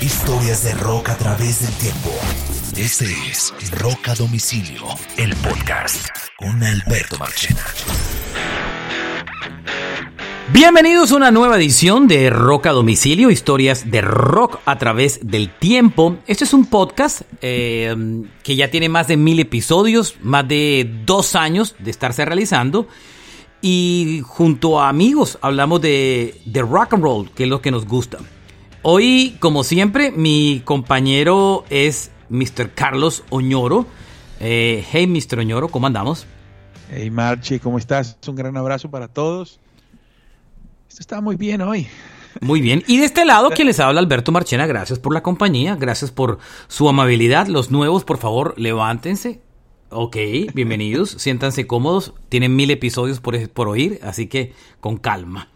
Historias de rock a través del tiempo. Este es Rock a Domicilio, el podcast con Alberto Marchena. Bienvenidos a una nueva edición de Rock a Domicilio, historias de rock a través del tiempo. Este es un podcast eh, que ya tiene más de mil episodios, más de dos años de estarse realizando. Y junto a amigos hablamos de, de rock and roll, que es lo que nos gusta. Hoy, como siempre, mi compañero es Mr. Carlos Oñoro. Eh, hey, Mr. Oñoro, ¿cómo andamos? Hey, Marchi, ¿cómo estás? Un gran abrazo para todos. Esto está muy bien hoy. Muy bien. Y de este lado, quien les habla, Alberto Marchena, gracias por la compañía, gracias por su amabilidad. Los nuevos, por favor, levántense. Ok, bienvenidos, siéntanse cómodos. Tienen mil episodios por, por oír, así que con calma.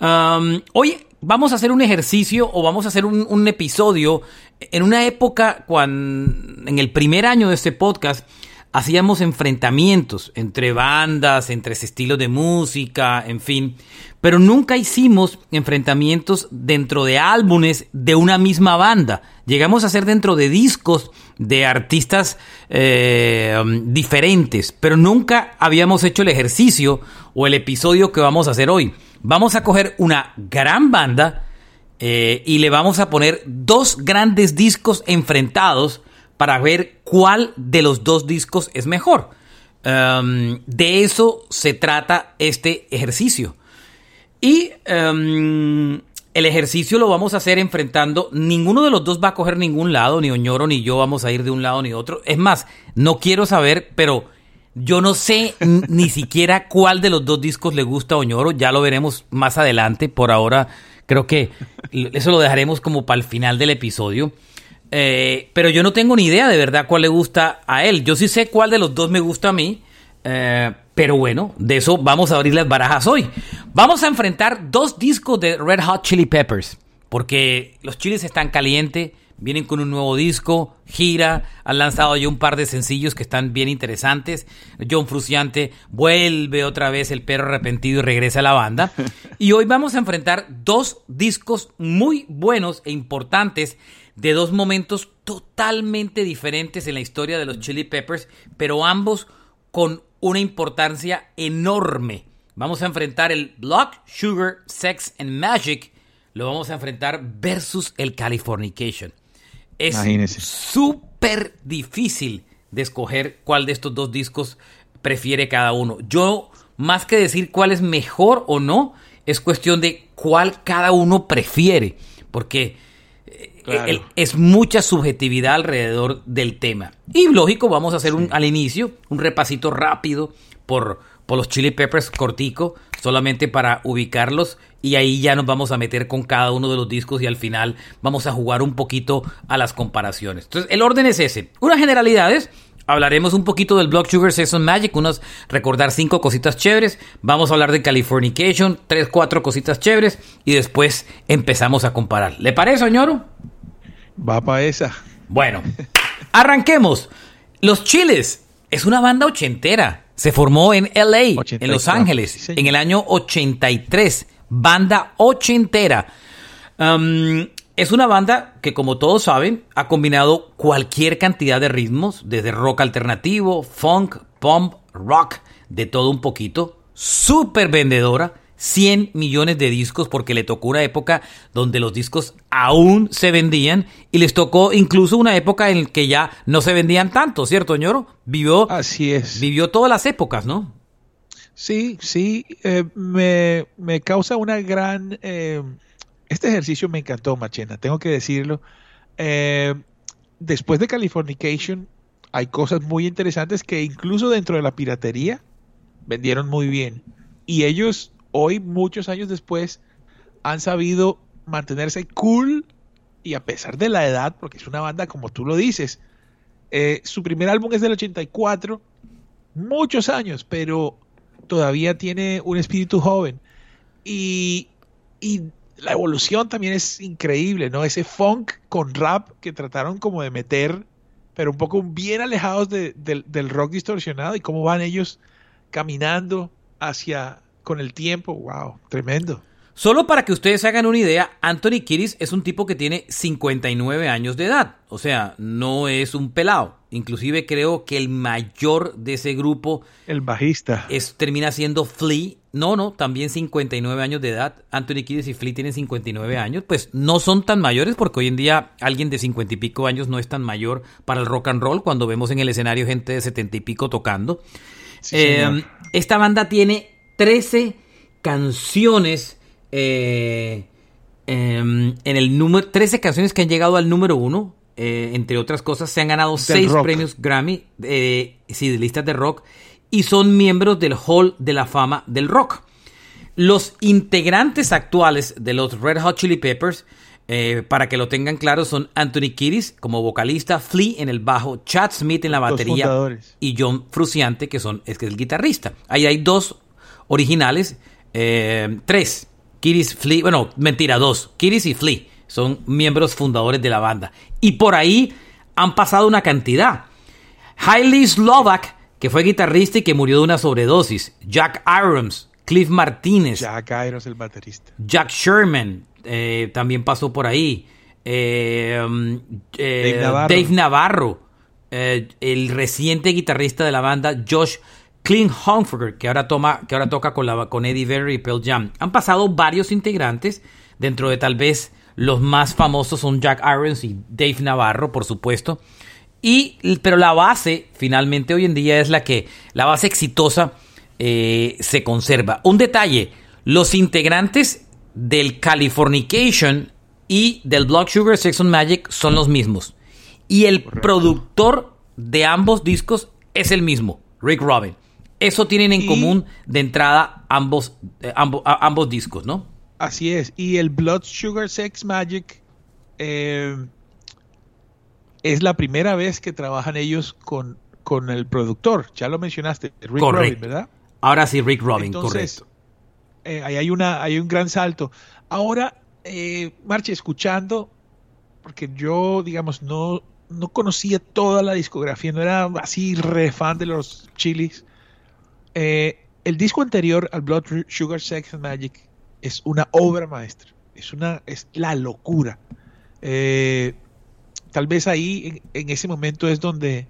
Um, hoy vamos a hacer un ejercicio o vamos a hacer un, episodio en una época cuando, en el primer año de este podcast, hacíamos enfrentamientos entre bandas, entre estilos de música, en fin, pero nunca hicimos enfrentamientos dentro de álbumes de una misma banda. Llegamos a hacer dentro de discos de artistas eh, diferentes, pero nunca habíamos hecho el ejercicio o el episodio que vamos a hacer hoy. Vamos a coger una gran banda eh, y le vamos a poner dos grandes discos enfrentados para ver cuál de los dos discos es mejor. Um, de eso se trata este ejercicio. Y um, el ejercicio lo vamos a hacer enfrentando. Ninguno de los dos va a coger ningún lado, ni Oñoro ni yo vamos a ir de un lado ni otro. Es más, no quiero saber, pero yo no sé ni siquiera cuál de los dos discos le gusta a Oñoro. Ya lo veremos más adelante. Por ahora, creo que eso lo dejaremos como para el final del episodio. Eh, pero yo no tengo ni idea de verdad cuál le gusta a él. Yo sí sé cuál de los dos me gusta a mí. Eh, pero bueno, de eso vamos a abrir las barajas hoy. Vamos a enfrentar dos discos de Red Hot Chili Peppers. Porque los chiles están calientes. Vienen con un nuevo disco, gira, han lanzado ya un par de sencillos que están bien interesantes. John Fruciante vuelve otra vez el perro arrepentido y regresa a la banda. Y hoy vamos a enfrentar dos discos muy buenos e importantes de dos momentos totalmente diferentes en la historia de los Chili Peppers, pero ambos con una importancia enorme. Vamos a enfrentar el Block, Sugar, Sex and Magic. Lo vamos a enfrentar versus el Californication. Es súper difícil de escoger cuál de estos dos discos prefiere cada uno. Yo, más que decir cuál es mejor o no, es cuestión de cuál cada uno prefiere. Porque es mucha subjetividad alrededor del tema. Y lógico, vamos a hacer un, al inicio un repasito rápido por, por los Chili Peppers cortico, solamente para ubicarlos. Y ahí ya nos vamos a meter con cada uno de los discos y al final vamos a jugar un poquito a las comparaciones. Entonces, el orden es ese. Unas generalidades. Hablaremos un poquito del Block Sugar Season Magic, unos recordar cinco cositas chéveres. Vamos a hablar de Californication, tres, cuatro cositas chéveres y después empezamos a comparar. ¿Le parece, señor? Va para esa. Bueno, arranquemos. Los Chiles es una banda ochentera. Se formó en LA, en Los Ángeles, en el año 83. Banda ochentera. Um, es una banda que, como todos saben, ha combinado cualquier cantidad de ritmos, desde rock alternativo, funk, pop, rock, de todo un poquito. Súper vendedora 100 millones de discos porque le tocó una época donde los discos aún se vendían y les tocó incluso una época en que ya no se vendían tanto, ¿cierto, ñoro? Vivió, Así es. Vivió todas las épocas, ¿no? Sí, sí, eh, me, me, causa una gran... Eh, este ejercicio me encantó, Machena, tengo que decirlo. Eh, después de Californication hay cosas muy interesantes que incluso dentro de la piratería vendieron muy bien. Y ellos hoy, muchos años después, han sabido mantenerse cool y a pesar de la edad, porque es una banda como tú lo dices, eh, su primer álbum es del 84, muchos años, pero todavía tiene un espíritu joven. Y, la evolución también es increíble, ¿no? Ese funk con rap que trataron como de meter, pero un poco bien alejados de, del rock distorsionado y cómo van ellos caminando hacia, con el tiempo, wow, tremendo. Solo para que ustedes se hagan una idea, Anthony Kiris es un tipo que tiene 59 años de edad. O sea, no es un pelado. Inclusive creo que el mayor de ese grupo... El bajista. Es, termina siendo Flea. No, no, también 59 años de edad. Anthony Kiris y Flea tienen 59 años. Pues no son tan mayores porque hoy en día alguien de 50 y pico años no es tan mayor para el rock and roll cuando vemos en el escenario gente de 70 y pico tocando. Eh, esta banda tiene 13 canciones eh, em, en el número 13 canciones que han llegado al número uno. Eh, entre otras cosas, se han ganado 6 premios Grammy, eh, sí, de listas de rock, y son miembros del Hall de la Fama del Rock. Los integrantes actuales de los Red Hot Chili Peppers, para que lo tengan claro, son Anthony Kiris como vocalista, Flea en el bajo, Chad Smith en la batería y John Fruciante, que, son, es, que es el guitarrista. Ahí hay dos originales, tres Kiris Flea, bueno, mentira, dos. Kiris y Flea son miembros fundadores de la banda. Y por ahí han pasado una cantidad. Hailey Slovak, que fue guitarrista y que murió de una sobredosis. Jack Irons, Cliff Martínez. Jack Irons, el baterista. Jack Sherman, eh, también pasó por ahí. Eh, um, eh, Dave Navarro, el reciente guitarrista de la banda Josh Clint Humphreys, que ahora, toma, que ahora toca con, la, con Eddie Vedder y Pearl Jam. Han pasado varios integrantes, dentro de tal vez los más famosos son Jack Irons y Dave Navarro, por supuesto. Y, pero la base, finalmente, hoy en día es la que, la base exitosa eh, se conserva. Un detalle, los integrantes del Californication y del Block Sugar Sex and Magic son los mismos. Y el productor de ambos discos es el mismo, Rick Robin. Eso tienen en común de entrada ambos, eh, ambos, discos, ¿no? Así es. Y el Blood Sugar Sex Magic eh, es la primera vez que trabajan ellos con, con el productor. Ya lo mencionaste, Rick Robin, ¿verdad? Ahora sí, Rick Robin, Entonces, correcto. Eh, ahí hay, una, hay un gran salto. Ahora, Marche, escuchando, porque yo, digamos, no, no conocía toda la discografía, no era así re fan de los chilis. Eh, el disco anterior al Blood Sugar Sex and Magic es una obra maestra. Es una es la locura. Eh, tal vez ahí en, ese momento es donde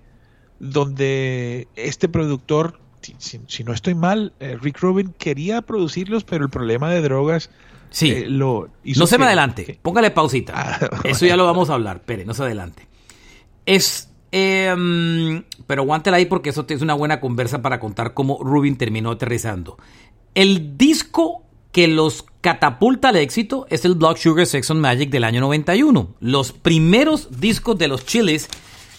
donde este productor si, no estoy mal eh, Rick Rubin quería producirlos pero el problema de drogas sí lo no se me adelante póngale pausita ah, eso ya lo vamos a hablar Pere no se adelante es Em, pero aguántela ahí porque eso es una buena conversa para contar cómo Rubin terminó aterrizando. El disco que los catapulta al éxito es el Block Sugar Sex on Magic del año 91. Los primeros discos de los Chiles,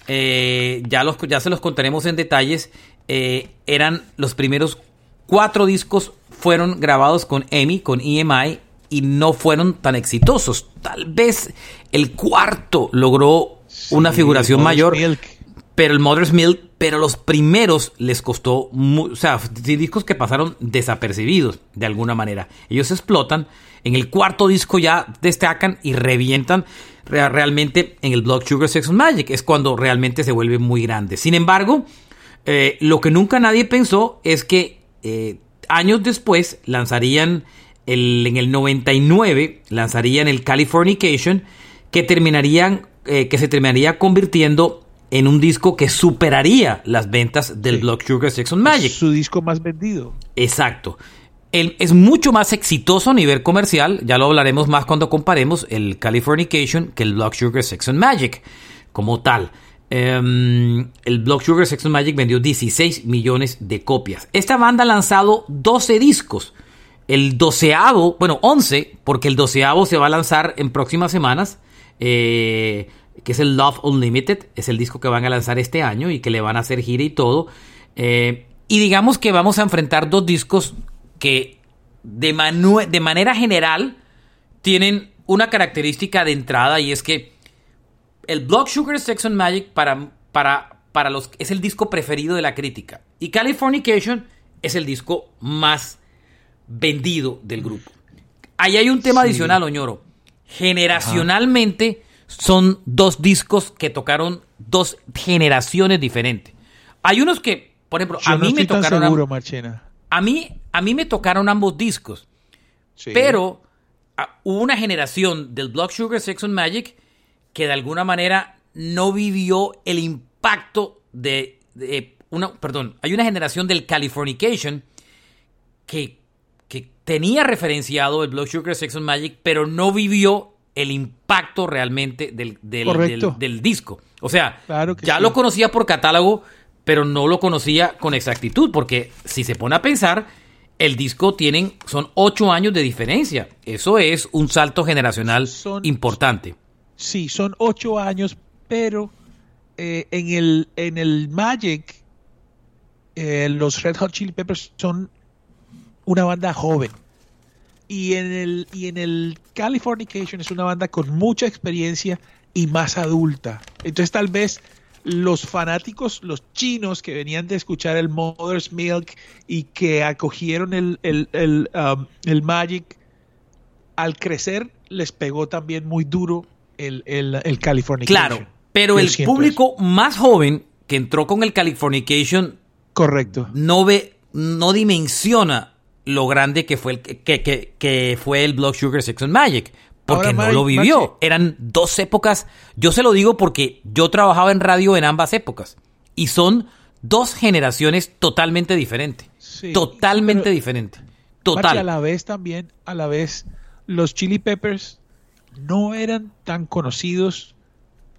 eh, ya, los, ya se los contaremos en detalles, eh, eran los primeros cuatro discos fueron grabados con EMI, con EMI, y no fueron tan exitosos. Tal vez el cuarto logró una figuración mayor. Pero el Mother's Milk, pero los primeros les costó, o sea, discos que pasaron desapercibidos de alguna manera. Ellos explotan, en el cuarto disco ya destacan y revientan realmente en el Blood Sugar Sex and Magic. Es cuando realmente se vuelve muy grande. Sin embargo, eh, lo que nunca nadie pensó es que eh, años después lanzarían el, en el 99, lanzarían el Californication, que terminarían eh, que se terminaría convirtiendo en un disco que superaría las ventas del Block Sugar Sex Magic. su disco más vendido. Exacto. es mucho más exitoso a nivel comercial, ya lo hablaremos más cuando comparemos el Californication que el Block Sugar Sex and Magic como tal. Em, el Block Sugar Sex and Magic vendió 16 millones de copias. Esta banda ha lanzado 12 discos. El doceavo, bueno, 11, porque el doceavo se va a lanzar en próximas semanas. Eh, que es el Love Unlimited, es el disco que van a lanzar este año y que le van a hacer gira y todo. Eh, y digamos que vamos a enfrentar dos discos que de, de manera general tienen una característica de entrada y es que el Block Sugar Sex and Magic para, para, para los, es el disco preferido de la crítica y Californication es el disco más vendido del grupo. Ahí hay un tema adicional, Oñoro generacionalmente son dos discos que tocaron dos generaciones diferentes. Hay unos que, por ejemplo, a mí me tocaron a mí a mí me tocaron ambos discos. Pero ah, hubo una generación del Blood Sugar Sex and Magic que de alguna manera no vivió el impacto de, de una, perdón, hay una generación del Californication que tenía referenciado el Blood Sugar Sex and Magic, pero no vivió el impacto realmente del, del, del, del disco. O sea, Claro ya sí. lo conocía por catálogo, pero no lo conocía con exactitud, porque si se pone a pensar, el disco tienen, son ocho años de diferencia. Eso es un salto generacional Son- importante. Sí, son ocho años, pero eh, en, el, en el Magic, eh, los Red Hot Chili Peppers son una banda joven. Y en el, y en el Californication es una banda con mucha experiencia y más adulta. Entonces tal vez los fanáticos, los chinos que venían de escuchar el Mother's Milk y que acogieron el, el, el, um, el Magic, al crecer les pegó también muy duro el, el, el Californication. Claro, pero el público más joven que entró con el Californication. Correcto. no ve, no dimensiona lo grande que fue el, que, que- que fue el Blood Sugar Sex and Magic. Porque Ahora, no lo vivió. Eran dos épocas. Yo se lo digo porque yo trabajaba en radio en ambas épocas. Y son dos generaciones totalmente diferentes. Sí, totalmente diferentes. Machi, a Total. la vez también, a la vez, los Chili Peppers no eran tan conocidos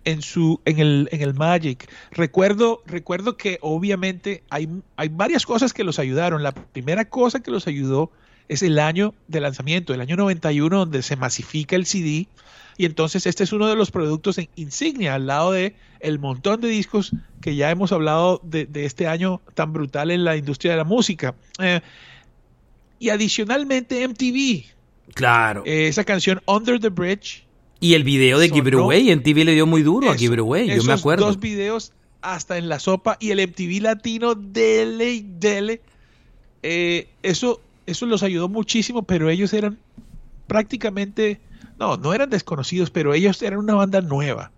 en su en el, en el Magic. Recuerdo, recuerdo que obviamente hay, hay varias cosas que los ayudaron. La primera cosa que los ayudó es el año de lanzamiento, el año 91, donde se masifica el CD. Y entonces este es uno de los productos en insignia al lado de el montón de discos que ya hemos hablado de, de este año tan brutal en la industria de la música. Eh, y adicionalmente MTV, Claro. eh, esa canción Under the Bridge. Y el video de sonó- Give It Away en TV le dio muy duro a eso- Give It Away. Yo esos me acuerdo. dos videos hasta en la sopa y el MTV latino, dele y dele. Eh, eso, eso los ayudó muchísimo, pero ellos eran prácticamente, no, no eran desconocidos, pero ellos eran una banda nueva.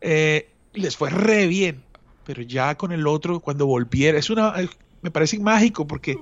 Eh, les fue re bien, pero ya con el otro, cuando volviera, es una, eh, me parece mágico porque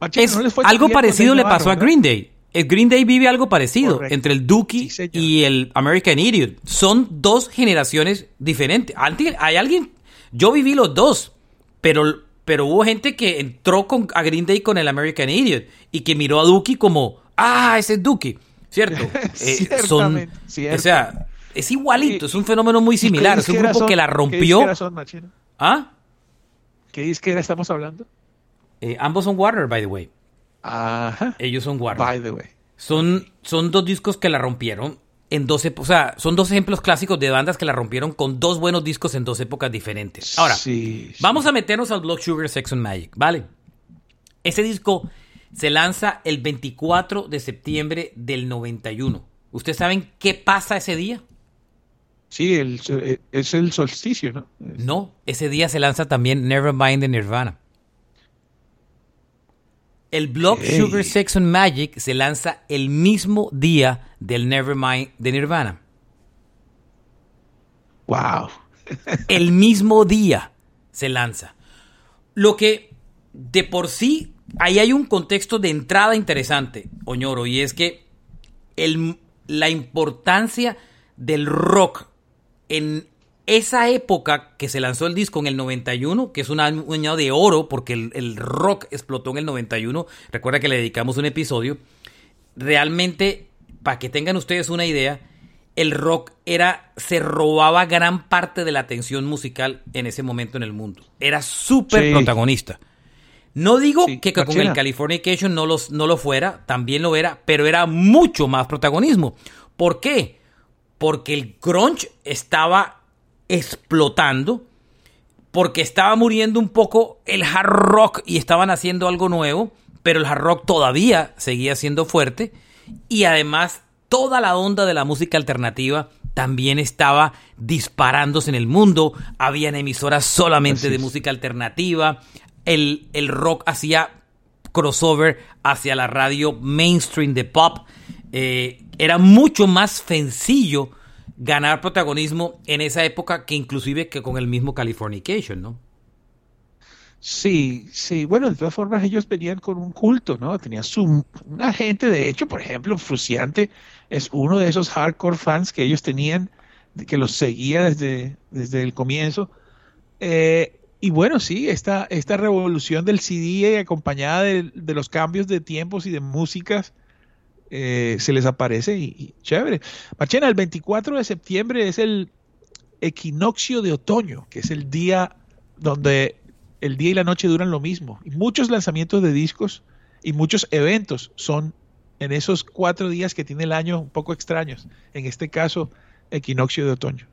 Machete, Es no les fue tan algo parecido le pasó a Green Day. El Green Day vive algo parecido Correcto. entre el Dookie Sí, y el American Idiot. Son dos generaciones diferentes. Antes- Hay alguien, yo viví los dos, pero, pero hubo gente que entró con, a Green Day con el American Idiot y que miró a Dookie como, ah, ese es Dookie, ¿cierto? Eh, son, Ciertamente, cierto. o sea, es igualito, Y- es un fenómeno muy ¿Y qué similar. Es un grupo son? que la ¿Qué rompió. son, Machino? ¿Ah? ¿Qué disquera estamos hablando? Eh, ambos son Warner, by the way. Ajá. Ellos son Warner. By the way. Son, son dos discos que la rompieron en dos épocas. O sea, son dos ejemplos clásicos de bandas que la rompieron con dos buenos discos en dos épocas diferentes. Ahora, Sí, sí. vamos a meternos al Blood Sugar Sex and Magic, ¿vale? Ese disco se lanza el 24 de septiembre del 91. ¿Ustedes saben qué pasa ese día? Sí, el- es el solsticio, ¿no? No, ese día se lanza también Nevermind de Nirvana. El Ok. Sugar Sex and Magic se lanza el mismo día del Nevermind de Nirvana. Wow. el mismo día se lanza. Lo que de por sí, ahí hay un contexto de entrada interesante, Oñoro, y es que el- la importancia del rock en esa época que se lanzó el disco en el 91, que es un año, de oro, porque el, el rock explotó en el 91, recuerda que le dedicamos un episodio, realmente, para que tengan ustedes una idea, el rock era, se robaba gran parte de la atención musical en ese momento en el mundo. Era súper Sí. protagonista. No digo Sí, que, que con el. Californication no, los, no lo fuera, también lo era, pero era mucho más protagonismo. ¿Por qué? Porque el grunge estaba explotando, porque estaba muriendo un poco el hard rock y estaban haciendo algo nuevo, pero el hard rock todavía seguía siendo fuerte y además toda la onda de la música alternativa también estaba disparándose en el mundo, habían emisoras solamente de música alternativa, el, el rock hacía crossover hacia la radio mainstream de pop, eh, era mucho más sencillo ganar protagonismo en esa época que inclusive que con el mismo Californication, ¿no? Sí, sí. Bueno, de todas formas ellos venían con un culto, ¿no? Tenía su una gente, de hecho, por ejemplo, Fruciante es uno de esos hardcore fans que ellos tenían, que los seguía desde, desde el comienzo. Eh, y bueno, sí, esta, esta revolución del CD acompañada de, los cambios de tiempos y de músicas eh, se les aparece y, chévere. Machena, el 24 de septiembre es el equinoccio de otoño, que es el día donde el día y la noche duran lo mismo. Y muchos lanzamientos de discos y muchos eventos son en esos cuatro días que tiene el año un poco extraños. En este caso, equinoccio de otoño.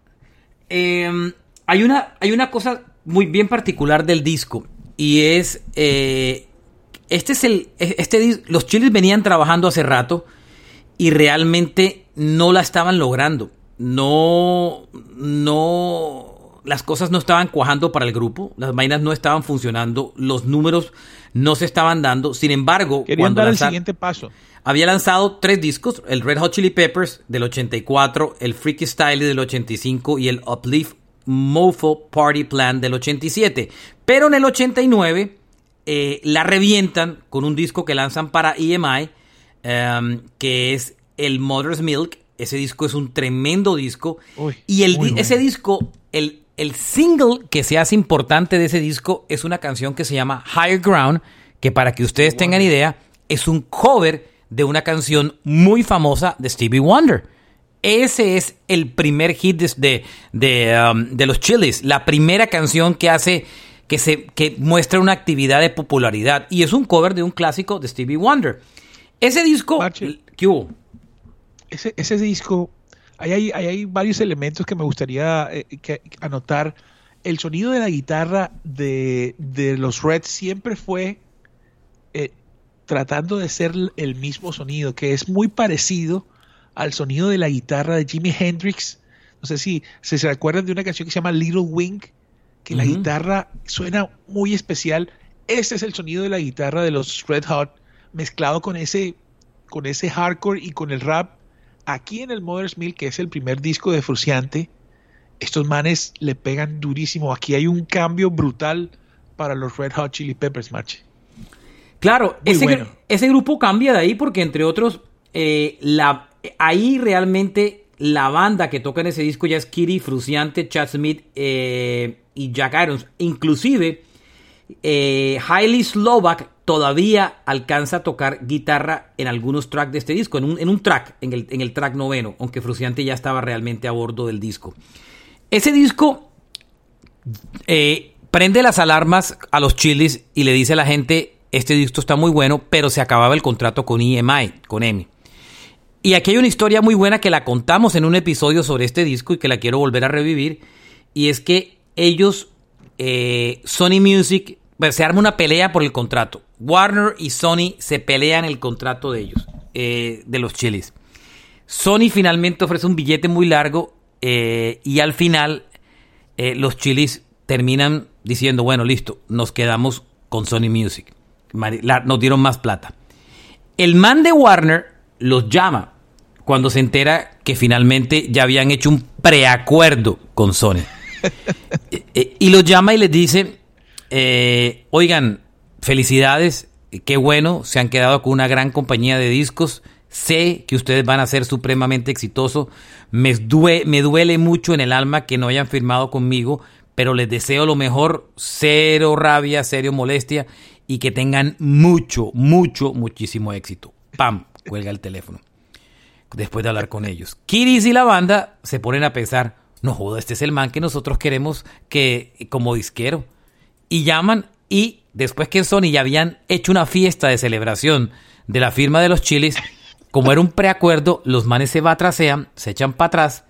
Eh, hay, una, hay una cosa muy bien particular del disco y es... Eh, este es el... Este, los chiles venían trabajando hace rato y realmente no la estaban logrando. No... No las cosas no estaban cuajando para el grupo, las vainas no estaban funcionando, los números no se estaban dando. Sin embargo, querían dar el siguiente paso. Había lanzado tres discos, el Red Hot Chili Peppers del 84, el Freaky Style del 85 y el Uplift Mofo Party Plan del 87. Pero en el 89 eh, la revientan con un disco que lanzan para EMI, em, que es el Mother's Milk. Ese disco es un tremendo disco. y el, ese disco, el, el single que se hace importante de ese disco es una canción que se llama Higher Ground, que para que ustedes tengan idea, es un cover de una canción muy famosa de Stevie Wonder. Ese es el primer hit de, de, um, de los Chilis, la primera canción que hace que, se, que muestra una actividad de popularidad y es un cover de un clásico de Stevie Wonder. Ese disco, ¿qué hubo? Ese, ese disco hay, hay, varios elementos que me gustaría eh, anotar. El sonido de la guitarra de, los Reds siempre fue eh, tratando de ser el mismo sonido, que es muy parecido al sonido de la guitarra de Jimi Hendrix. No sé si, se acuerdan de una canción que se llama Little Wing, que la guitarra suena muy especial. Este es el sonido de la guitarra de los Red Hot, mezclado con ese, con ese hardcore y con el rap aquí en el Mother's Milk, que es el primer disco de Fruciante, estos manes le pegan durísimo. Aquí hay un cambio brutal para los Red Hot Chili Peppers, Marche. Claro, ese, ese, grupo cambia de ahí porque, entre otros, eh, la, ahí realmente la banda que toca en ese disco ya es Kitty, Fruciante, Chad Smith eh, y Jack Irons. Inclusive, eh, Hailey Slovak todavía alcanza a tocar guitarra en algunos tracks de este disco, en un, en un track, en el, en el, track noveno, aunque Fruciante ya estaba realmente a bordo del disco. Ese disco eh, prende las alarmas a los chilis y le dice a la gente, este disco está muy bueno, pero se acababa el contrato con EMI, con EMI. Y aquí hay una historia muy buena que la contamos en un episodio sobre este disco y que la quiero volver a revivir, y es que ellos, eh, Sony Music, pues, se arma una pelea por el contrato. Warner y Sony se pelean el contrato de ellos, eh, de los chilis. Sony finalmente ofrece un billete muy largo eh, y al final los chilis terminan diciendo, bueno, listo, nos quedamos con Sony Music. nos dieron más plata. El man de Warner los llama cuando se entera que finalmente ya habían hecho un preacuerdo con Sony. y los llama y les dice, oigan, Felicidades, qué bueno, se han quedado con una gran compañía de discos. Sé que ustedes van a ser supremamente exitosos. Me, me duele mucho en el alma que no hayan firmado conmigo, pero les deseo lo mejor, cero rabia, cero molestia y que tengan mucho, mucho, muchísimo éxito. ¡Pam! Cuelga el teléfono. Después de hablar con ellos. Kiris y la banda se ponen a pensar, no joda, este es el man que nosotros queremos que como disquero. Y llaman y después que Sony ya habían hecho una fiesta de celebración de la firma de los chiles, como era un preacuerdo, los manes se batracean, se echan para atrás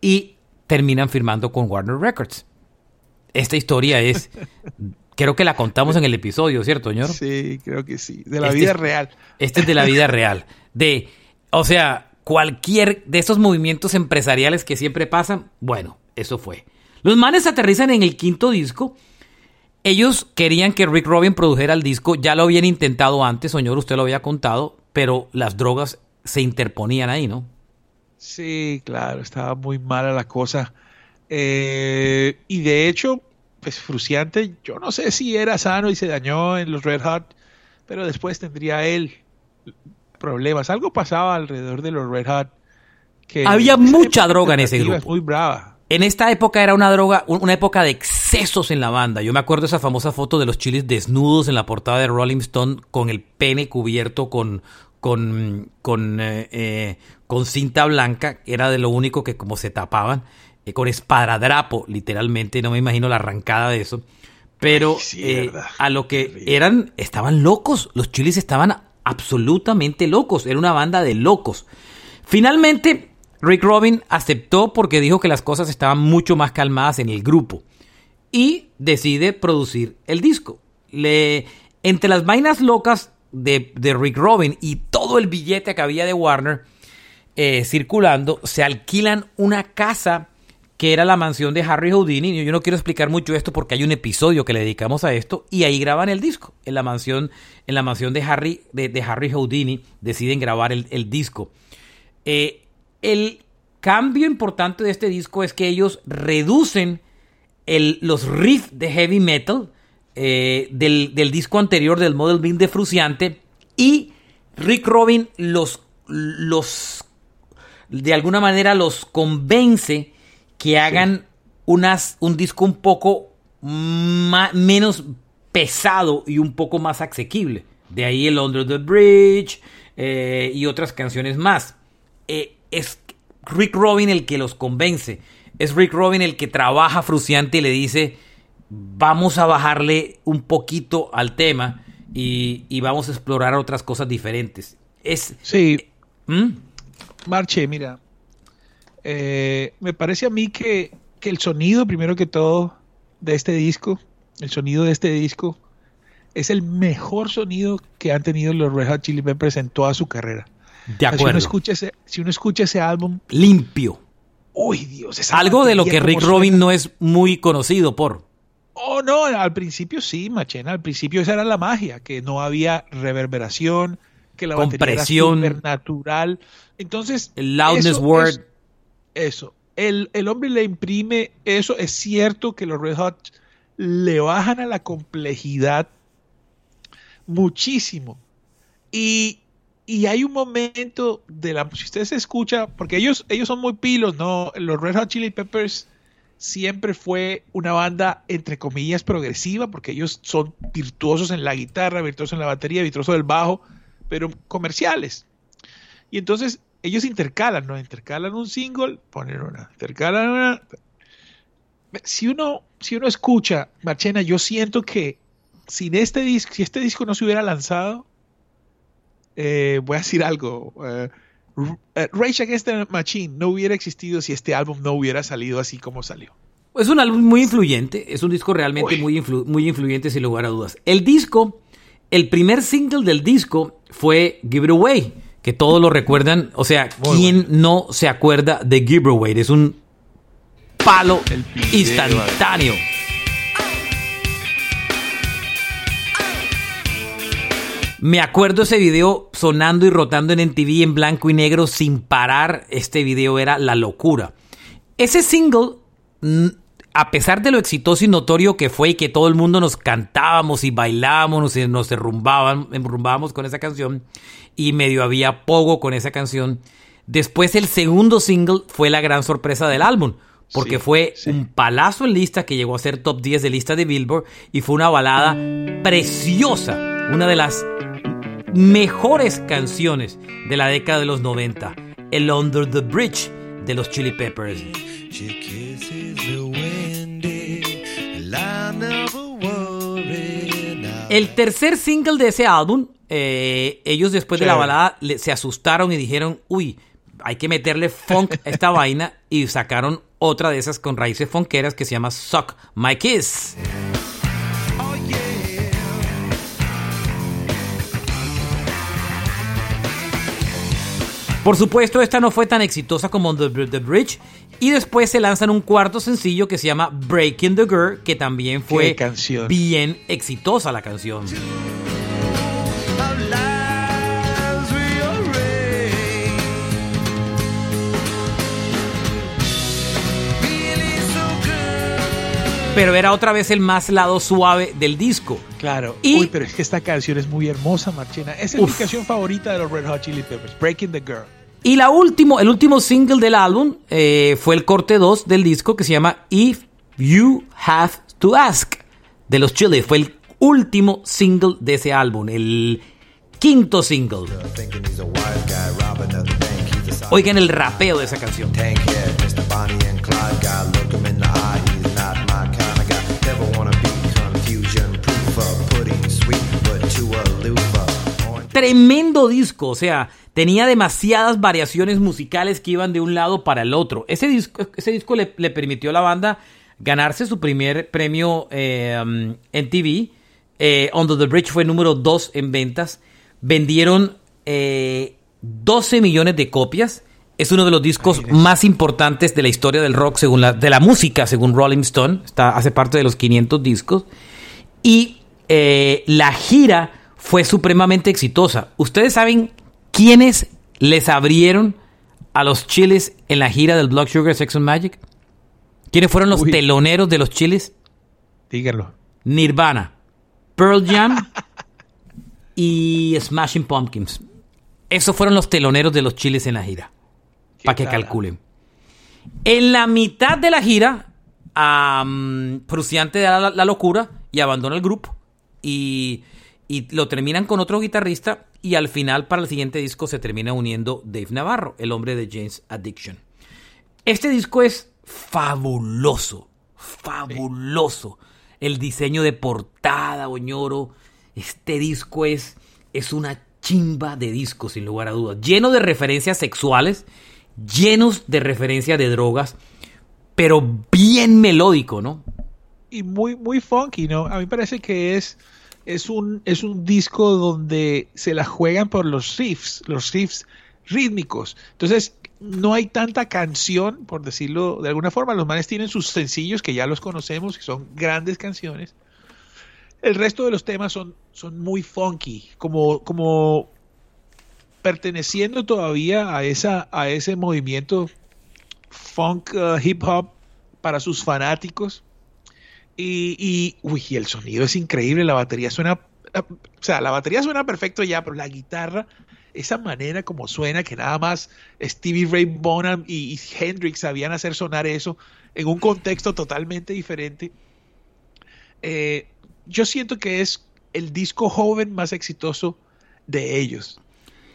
y terminan firmando con Warner Records. Esta historia es, creo que la contamos en el episodio, ¿cierto, señor? Sí, creo que sí, de la este vida real. Este es de la vida real. De, o sea, cualquier de esos movimientos empresariales que siempre pasan, bueno, eso fue. Los manes aterrizan en el quinto disco ellos querían que Rick Rubin produjera el disco, ya lo habían intentado antes, señor, usted lo había contado, pero las drogas se interponían ahí, ¿no? Sí, claro, estaba muy mala la cosa. Eh, y de hecho, pues Fruciante, yo no sé si era sano y se dañó en los Red Hot, pero después tendría él problemas. Algo pasaba alrededor de los Red Hot. Que Había mucha droga en ese grupo. muy brava. En esta época era una droga, una época de excesos en la banda. Yo me acuerdo esa famosa foto de los chiles desnudos en la portada de Rolling Stone con el pene cubierto con, con, con, eh, eh, con cinta blanca. Era de lo único que como se tapaban. Eh, con esparadrapo, literalmente. No me imagino la arrancada de eso. Pero a lo que eran, estaban locos. Los chiles estaban absolutamente locos. Era una banda de locos. Finalmente, Rick Robin aceptó porque dijo que las cosas estaban mucho más calmadas en el grupo. Y decide producir el disco. Le, entre las vainas locas de, Rick Robin y todo el billete que había de Warner eh, circulando, se alquilan una casa que era la mansión de Harry Houdini. Yo no quiero explicar mucho esto porque hay un episodio que le dedicamos a esto y ahí graban el disco. En la mansión, en la mansión de Harry, de, Harry Houdini deciden grabar el, disco. Eh, el cambio importante de este disco es que ellos reducen los riffs de heavy metal eh, del, disco anterior del Model Beam de Fruciante y Rick Robin los, los de alguna manera los convence que hagan unas, un disco un poco menos pesado y un poco más asequible. De ahí el Under the Bridge eh, y otras canciones más. Eh, es Rick Robin el que los convence. Es Rick Robin el que trabaja fruciante y le dice, vamos a bajarle un poquito al tema y, vamos a explorar otras cosas diferentes. Es, sí. ¿Mm? Marche, mira, eh, me parece a mí que, el sonido, primero que todo, de este disco, el sonido de este disco, es el mejor sonido que han tenido los Red Hot Chili Peppers en toda su carrera. De acuerdo. si, uno escucha ese, si uno escucha ese álbum. Limpio. Uy, Dios. Algo de lo que Rick Robin no es muy conocido por. Oh, no, al principio sí, Machena. Al principio esa era la magia, que no había reverberación, que la compresión era natural. Entonces. El loudness word. Eso. El, hombre le imprime eso. Es cierto que los Red Hot le bajan a la complejidad muchísimo. Y, hay un momento de la. Si usted se escucha, porque ellos, ellos son muy pilos, ¿no? Los Red Hot Chili Peppers siempre fue una banda, entre comillas, progresiva, porque ellos son virtuosos en la guitarra, virtuosos en la batería, virtuosos del bajo, pero comerciales. Y entonces ellos intercalan, ¿no? Intercalan un single, ponen una, intercalan una. Si uno, si uno escucha, Marchena, yo siento que sin este disco, si este disco no se hubiera lanzado, eh, voy a decir algo. Eh, eh, Rage Against the Machine no hubiera existido si este álbum no hubiera salido así como salió. Es un álbum muy influyente, es un disco realmente muy, muy influyente sin lugar a dudas. El disco, el primer single del disco fue Give It Away que todos lo recuerdan. O sea, ¿quién no se acuerda de Giveaway? Es un palo instantáneo. Me acuerdo ese video sonando y rotando en MTV en blanco y negro sin parar. Este video era la locura. Ese single, a pesar de lo exitoso y notorio que fue y que todo el mundo nos cantábamos y bailábamos, nos, nos derrumbábamos con esa canción, y medio había poco con esa canción. Después el segundo single fue la gran sorpresa del álbum, porque fue un palazo en lista que llegó a ser top 10 de lista de Billboard y fue una balada preciosa, una de las mejores canciones de la década de los 90, el Under the Bridge de los Chili Peppers. El tercer single de ese álbum eh, ellos después de la balada se asustaron y dijeron, uy, hay que meterle funk a esta vaina y sacaron otra de esas con raíces funkeras que se llama Suck My Kiss. Por supuesto, esta no fue tan exitosa como The, Bridge. Y después se lanzan un cuarto sencillo que se llama Breaking the Girl, que también fue bien exitosa la canción. Pero era otra vez el más lado suave del disco. Claro. Y- Uy, pero es que esta canción es muy hermosa, Marchena. Esa es Uf. mi canción favorita de los Red Hot Chili Peppers, Breaking the Girl. Y la último, el último single del álbum eh, fue el corte 2 del disco que se llama If You Have to Ask de los Chili. Fue el último single de ese álbum, el quinto single. Oigan el rapeo de esa canción. tank head, Tremendo disco, o sea, tenía demasiadas variaciones musicales que iban de un lado para el otro. Ese disco, ese disco le, le permitió a la banda ganarse su primer premio eh, um, en TV. Eh, Under the Bridge fue número 2 en ventas. Vendieron eh, 12 millones de copias. Es uno de los discos más importantes de la historia del rock, según la, de la música, según Rolling Stone. Está, hace parte de los 500 discos. Y eh, la gira fue supremamente exitosa. ¿Ustedes saben quiénes les abrieron a los chiles en la gira del Blood Sugar Sex and Magic? ¿Quiénes fueron los Uy. teloneros de los chiles? Díganlo. Nirvana, Pearl Jam y Smashing Pumpkins. Esos fueron los teloneros de los chiles en la gira. ¿Qué Para que calculen. En la mitad de la gira, am, Fruciante da la, la locura y abandona el grupo. Y, y lo terminan con otro guitarrista. Y al final, para el siguiente disco, se termina uniendo Dave Navarro, el hombre de James Addiction. Este disco es fabuloso, fabuloso. El diseño de portada, Oñoro. Este disco es, es una chimba de disco, sin lugar a dudas. Lleno de referencias sexuales, llenos de referencias de drogas, pero bien melódico, ¿no? y muy, muy funky, ¿no? A mí parece que es, es, un, es un disco donde se la juegan por los riffs, los riffs rítmicos. Entonces, no hay tanta canción, por decirlo de alguna forma. Los manes tienen sus sencillos que ya los conocemos, que son grandes canciones. El resto de los temas son, son muy funky, como, como perteneciendo todavía a, esa, a ese movimiento funk uh, hip hop para sus fanáticos. Y, y, uy, y el sonido es increíble, la batería suena, o sea, la batería suena perfecto ya, pero la guitarra, esa manera como suena, que nada más Stevie Ray Bonham y, y Hendrix sabían hacer sonar eso en un contexto totalmente diferente. Eh, yo siento que es el disco joven más exitoso de ellos.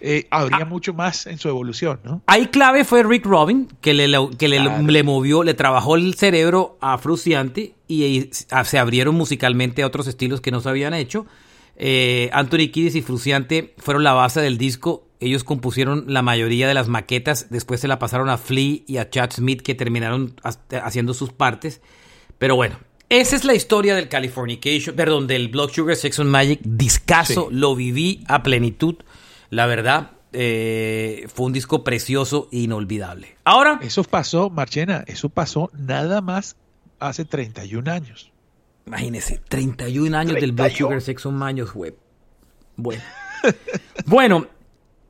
Eh, habría Ah. mucho más en su evolución, ¿no? Ahí clave fue Rick Robin, que le, que le, Claro. le movió, le trabajó el cerebro a Fruciante y, se abrieron musicalmente a otros estilos que no se habían hecho. Eh, Anthony Kiddis y Fruciante fueron la base del disco. Ellos compusieron la mayoría de las maquetas. Después se la pasaron a Flea y a Chad Smith, que terminaron ha- haciendo sus partes. Pero bueno, esa es la historia del Californication, perdón, del Blood Sugar Sex and Magic. Discaso, Sí. lo viví a plenitud. La verdad, eh, fue un disco precioso e inolvidable. Ahora, Eso pasó, Marchena, eso pasó nada más hace 31 años. imagínese, 31 años del Blood 31. Sugar Sex and Magic, güey. Bueno. bueno,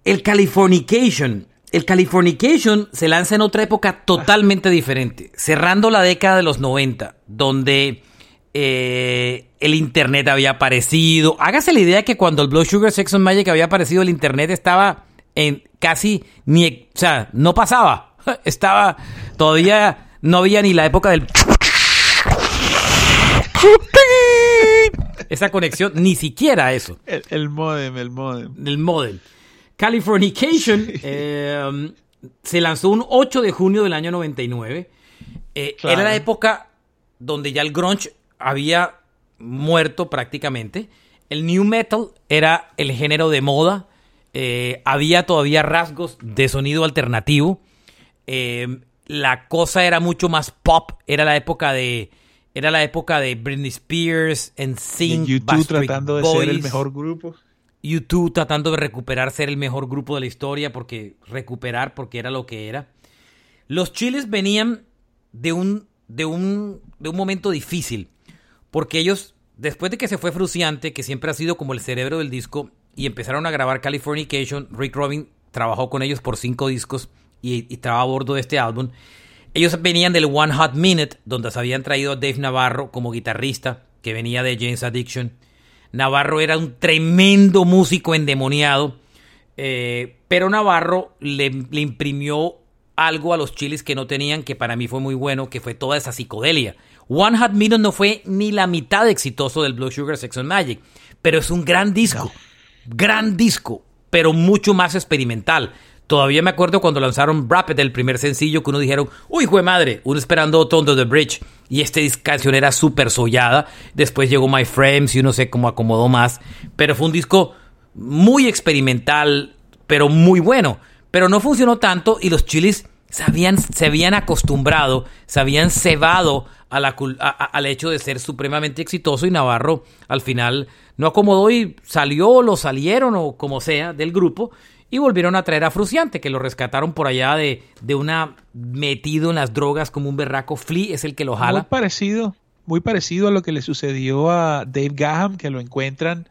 el Californication. El Californication se lanza en otra época totalmente diferente, cerrando la década de los 90, donde eh, el Internet había aparecido. Hágase la idea que cuando el Blood Sugar Sex and Magic había aparecido, el Internet estaba en casi ni, o sea, no pasaba. Estaba todavía no había ni la época del esa conexión, ni siquiera eso El, el modem, el modem. del model. Californication eh, se lanzó un 8 de junio del año 99. Eh, Claro. Era la época donde ya el grunge había muerto prácticamente. El new metal era el género de moda. Eh, había todavía rasgos de sonido alternativo. Eh, la cosa era mucho más pop. Era la época de era la época de Britney Spears, Y NSYNC, YouTube Backstreet tratando de ser el Boys. mejor grupo. YouTube tratando de recuperar ser el mejor grupo de la historia, porque recuperar porque era lo que era. Los chiles venían de un, de un, de un momento difícil, porque ellos, después de que se fue Fruciante, que siempre ha sido como el cerebro del disco, y empezaron a grabar Californication, Rick Robin trabajó con ellos por cinco discos y, y estaba a bordo de este álbum. Ellos venían del One Hot Minute, donde se habían traído a Dave Navarro como guitarrista, que venía de James Addiction. Navarro era un tremendo músico endemoniado, eh, pero Navarro le, le imprimió algo a los chiles que no tenían, que para mí fue muy bueno, que fue toda esa psicodelia. One Hot Minute no fue ni la mitad exitoso del Blood Sugar Sex and Magic, pero es un gran disco, gran disco, pero mucho más experimental. Todavía me acuerdo cuando lanzaron Rapid, el primer sencillo, que uno dijeron, uy, jue madre, uno esperando Tondo the Bridge. Y esta canción era súper sollada. Después llegó My Frames y uno sé cómo acomodó más. Pero fue un disco muy experimental, pero muy bueno. Pero no funcionó tanto y los chilis se habían, se habían acostumbrado, se habían cebado al hecho de ser supremamente exitoso y Navarro al final no acomodó y salió, lo salieron o como sea del grupo y volvieron a traer a Fruciante, que lo rescataron por allá de, de una metido en las drogas como un berraco. Flea es el que lo jala. Muy parecido, muy parecido a lo que le sucedió a Dave Gaham, que lo encuentran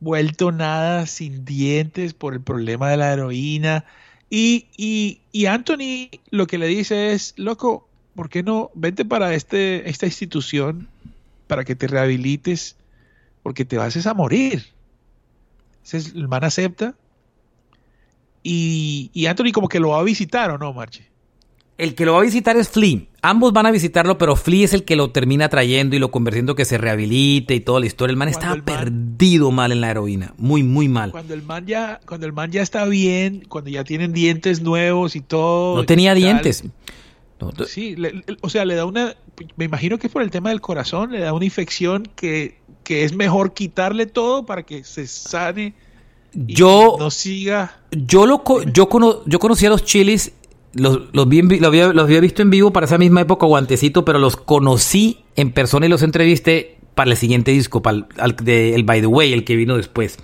vuelto nada, sin dientes por el problema de la heroína. Y, y, y Anthony lo que le dice es, loco, ¿por qué no vente para este, esta institución para que te rehabilites? Porque te vas a morir. Entonces, el man acepta, y, y, Anthony como que lo va a visitar o no, Marche. El que lo va a visitar es Flea. Ambos van a visitarlo, pero Flea es el que lo termina trayendo y lo convirtiendo que se rehabilite y toda la historia. El man estaba el man, perdido mal en la heroína, muy, muy mal. Cuando el man ya, cuando el man ya está bien, cuando ya tienen dientes nuevos y todo. No tenía dientes. No, sí, le, le, o sea, le da una, me imagino que es por el tema del corazón, le da una infección que, que es mejor quitarle todo para que se sane yo no siga. Yo lo yo, cono, yo conocí a los chilis, los, los, vi, los, había, los había visto en vivo para esa misma época, guantecito, pero los conocí en persona y los entrevisté para el siguiente disco, para el, de, el By the Way, el que vino después.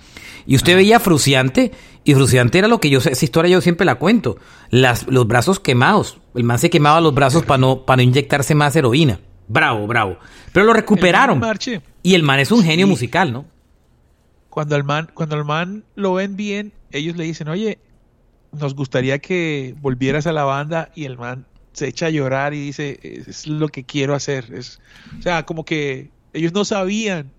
Y usted Ajá. veía Fruciante, y Fruciante era lo que yo sé, esa historia yo siempre la cuento. Las, los brazos quemados. El man se quemaba los brazos para no, para no inyectarse más heroína. Bravo, bravo. Pero lo recuperaron. El y el man es un genio sí. musical, ¿no? Cuando el man, cuando el man lo ven bien, ellos le dicen, oye, nos gustaría que volvieras a la banda y el man se echa a llorar y dice, es lo que quiero hacer. Es, o sea, como que ellos no sabían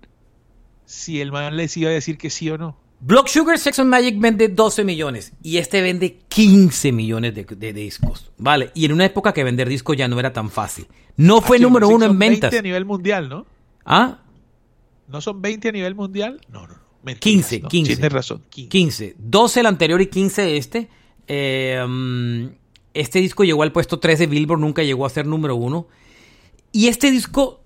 si el man les iba a decir que sí o no. Block Sugar Sex and Magic vende 12 millones y este vende 15 millones de, de, discos, ¿vale? Y en una época que vender discos ya no era tan fácil. No fue ah, número uno en ventas. 20 a nivel mundial, ¿no? ¿Ah? ¿No son 20 a nivel mundial? No, no, no. Mentiras, 15, no, 15. Tienes razón. 15. 15. 12 el anterior y 15 este. Eh, um, este disco llegó al puesto 3 de Billboard, nunca llegó a ser número 1. Y este disco,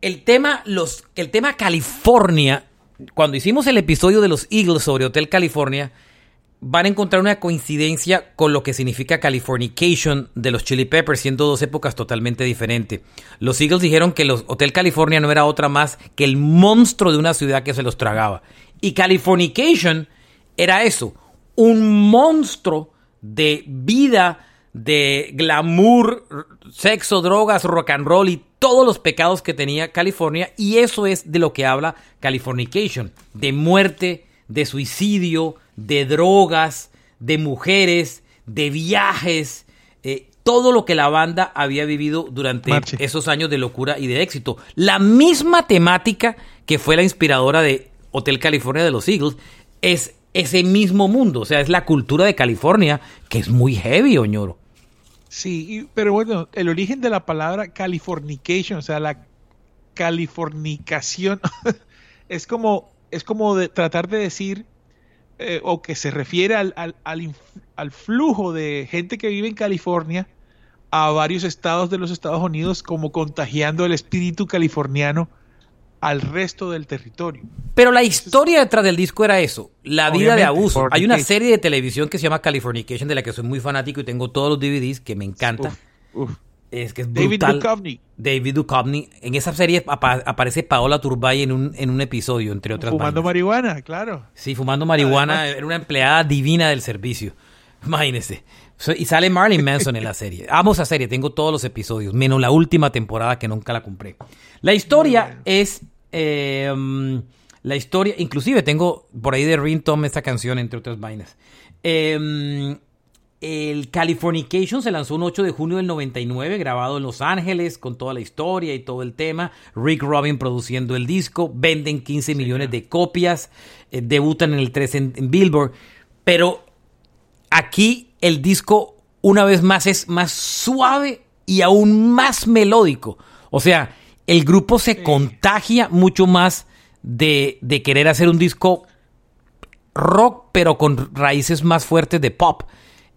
el tema, los, el tema California, cuando hicimos el episodio de los Eagles sobre Hotel California, van a encontrar una coincidencia con lo que significa Californication de los Chili Peppers, siendo dos épocas totalmente diferentes. Los Eagles dijeron que los Hotel California no era otra más que el monstruo de una ciudad que se los tragaba. Y Californication era eso, un monstruo de vida, de glamour, sexo, drogas, rock and roll y todos los pecados que tenía California. Y eso es de lo que habla Californication, de muerte, de suicidio, de drogas, de mujeres, de viajes, eh, todo lo que la banda había vivido durante esos años de locura y de éxito. La misma temática que fue la inspiradora de Hotel California de los Eagles es ese mismo mundo, o sea, es la cultura de California que es muy heavy, oñoro. Sí, pero bueno, el origen de la palabra Californication, o sea, la californicación, es como, es como de tratar de decir eh, o que se refiere al, al, al, al, flujo de gente que vive en California a varios estados de los Estados Unidos, como contagiando el espíritu californiano al resto del territorio. Pero la historia detrás del disco era eso, la vida de abuso. Hay una serie de televisión que se llama Californication, de la que soy muy fanático y tengo todos los DVDs, que me encanta. Uf, uf. Es que es David brutal. Duchovny. David Duchovny. En esa serie apa aparece Paola Turbay en un, en un episodio, entre otras Fumando vainas. marihuana, claro. Sí, fumando marihuana. Era una empleada divina del servicio. Imagínese. Y sale Marilyn Manson en la serie. Amo esa serie, tengo todos los episodios, menos la última temporada que nunca la compré. La historia bueno. es... Eh, um, la historia, inclusive tengo por ahí de Ring Tom esta canción, entre otras vainas. Eh, el Californication se lanzó un 8 de junio del 99, grabado en Los Ángeles, con toda la historia y todo el tema. Rick Rubin produciendo el disco, venden 15 millones de copias, eh, debutan en el 3 en, en Billboard. Pero aquí el disco, una vez más, es más suave y aún más melódico. O sea, el grupo se contagia mucho más de, de querer hacer un disco rock, pero con raíces más fuertes de pop.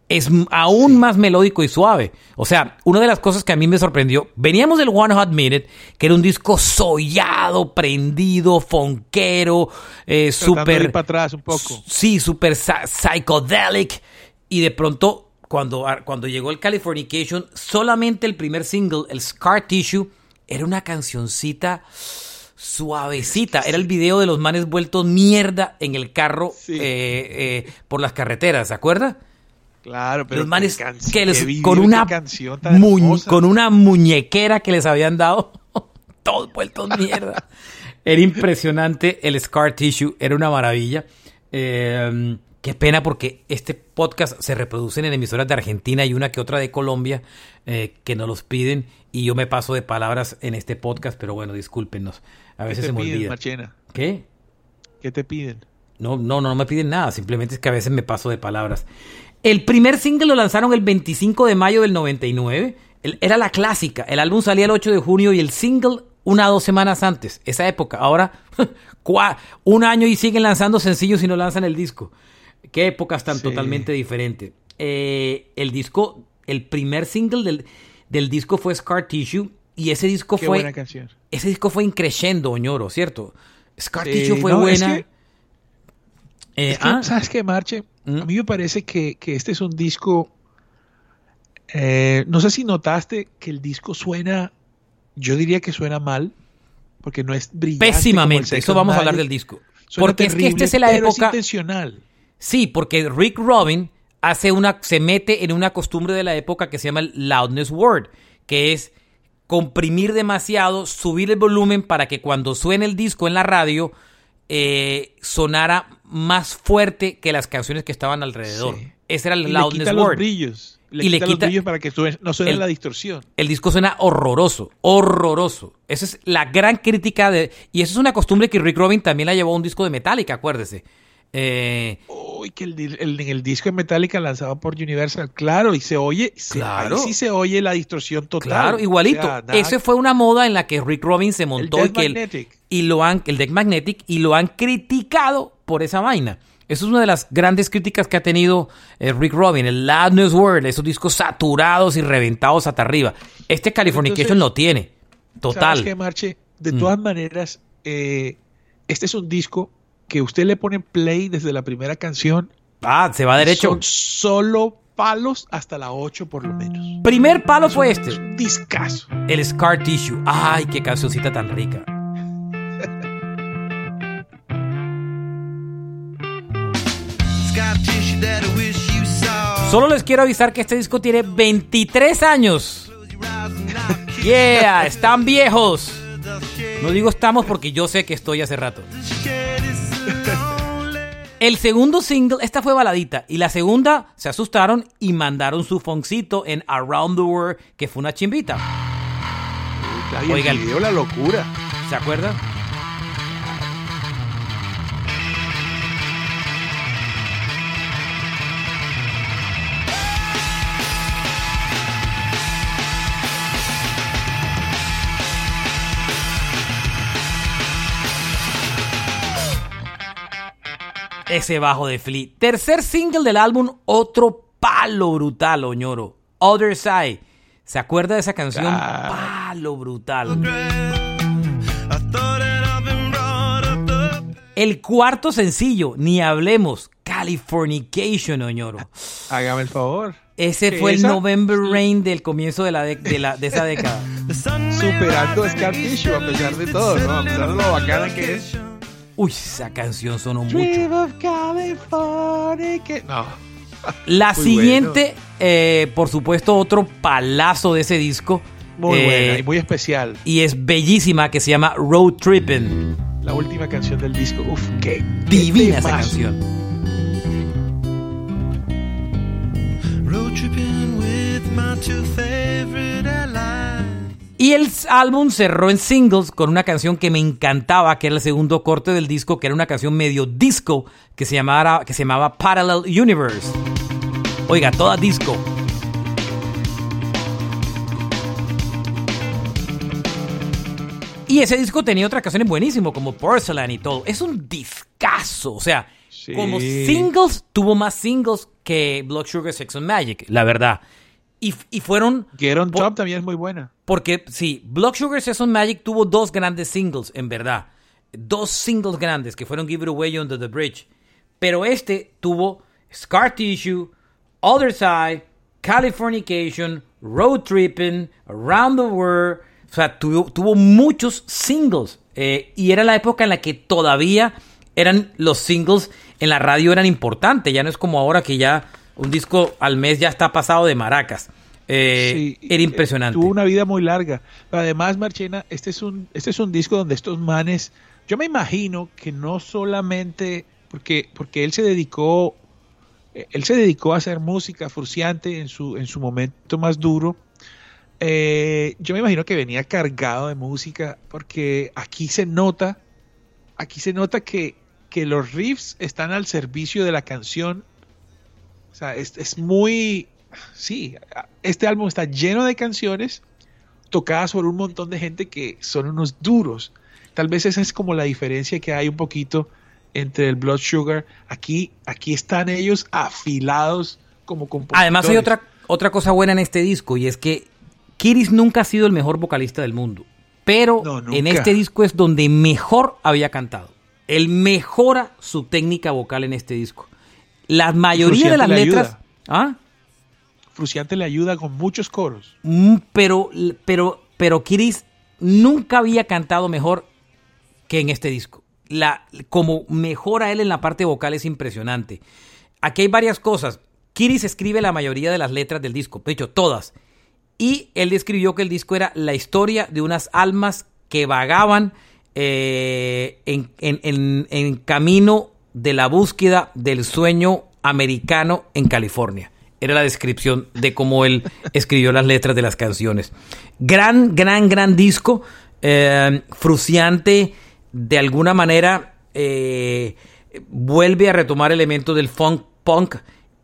Es aún más melódico y suave. O sea, una de las cosas que a mí me sorprendió, veníamos del One Hot Minute, que era un disco sollado, prendido, fonquero, eh, súper... para atrás un poco. Sí, súper psy- psychedelic. Y de pronto, cuando, cuando llegó el Californication, solamente el primer single, el Scar Tissue, era una cancioncita suavecita. Era el video de los manes vueltos mierda en el carro Sí. eh, eh, por las carreteras, ¿se acuerda? Claro, pero los manes que les- con, una muñ- con una muñequera que les habían dado, todos vueltos mierda. Era impresionante el Scar Tissue, era una maravilla. Eh, qué pena porque este podcast se reproducen en emisoras de Argentina y una que otra de Colombia eh, que nos los piden y yo me paso de palabras en este podcast, pero bueno, discúlpenos. A ¿Qué veces te se me piden, olvida. ¿Qué? ¿Qué te piden? No, no, no, no me piden nada, simplemente es que a veces me paso de palabras. El primer single lo lanzaron el 25 de mayo del 99. El- era la clásica. El álbum salía el 8 de junio y el single una o dos semanas antes. Esa época. Ahora, un año y siguen lanzando sencillos y no lanzan el disco. Qué épocas tan Sí. totalmente diferentes. Eh, el disco, el primer single del, del disco fue Scar Tissue y ese disco Qué fue buena canción. ese disco fue increyendo, Oñoro, ¿cierto? Scar Sí, Tissue fue no, es buena. que- Eh, Es que, ah, ¿Sabes qué, Marche? A mí me parece que, que este es un disco. eh, no sé si notaste que el disco suena. Yo diría que suena mal. Porque no es brillante. pésimamente. Eso vamos a hablar del disco. Suena Porque es que esta es la pero época. intencional. Sí, porque Rick Rubin hace una, se mete en una costumbre de la época que se llama el loudness word, que es comprimir demasiado, subir el volumen para que cuando suene el disco en la radio eh, sonara más fuerte que las canciones que estaban alrededor. Sí. Ese era el Y le loudness quita los word. brillos. Le Y le quita los quita- brillos para que suene- no suene el- la distorsión. el disco suena horroroso, horroroso. Esa es la gran crítica de... Y eso es una costumbre que Rick Rubin también la llevó a un disco de Metallica, acuérdese. Eh, Uy, que el, el- el disco de Metallica lanzado por Universal, claro, y se oye, se- Claro. ahí sí se oye la distorsión total. claro, igualito. O sea, Esa fue una moda en la que Rick Rubin se montó Death y que el- y lo han, el Deck Magnetic, y lo han criticado por esa vaina. Eso es una de las grandes críticas que ha tenido eh, Rick Rubin, el Loudness World, esos discos saturados y reventados hasta arriba. Este Californication lo tiene. Total. ¿Sabes qué, Marche? De Mm. todas maneras, eh, este es un disco que usted le pone play desde la primera canción. Ah, se va derecho. Son solo palos hasta la 8 por lo menos. Primer palo fue este. Discazo. El Scar Tissue. Ay, qué cancioncita tan rica. Solo les quiero avisar que este disco tiene 23 años. Yeah, están viejos. No digo estamos porque yo sé que estoy hace rato. El segundo single, esta fue baladita. Y la segunda se asustaron y mandaron su foncito en Around the World, que fue una chimbita. Oiga, el- video, la locura. ¿Se acuerdan? Ese bajo de Flea. Tercer single del álbum, otro palo brutal, Oñoro. Other Side. ¿Se acuerda de esa canción? Ah. Palo brutal. El cuarto sencillo, ni hablemos, Californication, Oñoro. Hágame el favor. Ese ¿Qué, fue el? November Rain del comienzo de, la de, de la- de esa década. The sun may Superando a Scar Tissue a pesar de todo, ¿no? A pesar de lo bacana que es. Uy, esa canción sonó mucho. Of California. que- No. La Muy siguiente, eh, por supuesto, otro palazo de ese disco. Muy eh, buena y muy especial. y es bellísima, que se llama Road Trippin'. La última canción del disco. Uf, qué Divina esa canción. Road two favorite airlines. Y el álbum cerró en singles con una canción que me encantaba, que era el segundo corte del disco, que era una canción medio disco que se llamaba, que se llamaba Parallel Universe. Oiga, toda disco. Y ese disco tenía otras canciones buenísimas, como Porcelain y todo. Es un discazo. O sea, Sí. como singles, tuvo más singles que Blood Sugar Sex and Magic, la verdad. Y, y fueron. Get on Top también es muy buena. porque sí, Blood Sugar and Magic tuvo dos grandes singles, en verdad. Dos singles grandes que fueron Give It Away Under the Bridge. Pero este tuvo Scar Tissue, Other Side, Californication, Road Tripping, Around the World. O sea, tuvo, tuvo muchos singles. Eh, y era la época en la que todavía eran los singles en la radio eran importantes. Ya no es como ahora que ya un disco al mes ya está pasado de maracas. Eh, Sí, era eh, impresionante. Tuvo una vida muy larga. Pero además, Marchena, este es un, este es un disco donde estos manes, yo me imagino que no solamente porque, porque él se dedicó, eh, él se dedicó a hacer música fruciante en su, en su momento más duro. Eh, yo me imagino que venía cargado de música porque aquí se nota, aquí se nota que, que los riffs están al servicio de la canción. O sea, es, es muy, sí, este álbum está lleno de canciones tocadas por un montón de gente que son unos duros. Tal vez esa es como la diferencia que hay un poquito entre el Blood Sugar. Aquí, aquí están ellos afilados como compositores. Además hay otra, otra cosa buena en este disco y es que Kiris nunca ha sido el mejor vocalista del mundo. Pero No, en este disco es donde mejor había cantado. Él mejora su técnica vocal en este disco. La mayoría de las le letras... ayuda. ¿Ah? Fruciante le ayuda con muchos coros. Mm, pero, pero, pero Kiris nunca había cantado mejor que en este disco. La, como mejora él en la parte vocal es impresionante. Aquí hay varias cosas. Kiris escribe la mayoría de las letras del disco, de hecho, todas. Y él describió que el disco era la historia de unas almas que vagaban eh, en, en- en- en camino de la búsqueda del sueño americano en California. Era la descripción de cómo él escribió las letras de las canciones. Gran, gran, gran disco. eh, fruciante. De alguna manera eh, vuelve a retomar elementos del funk punk,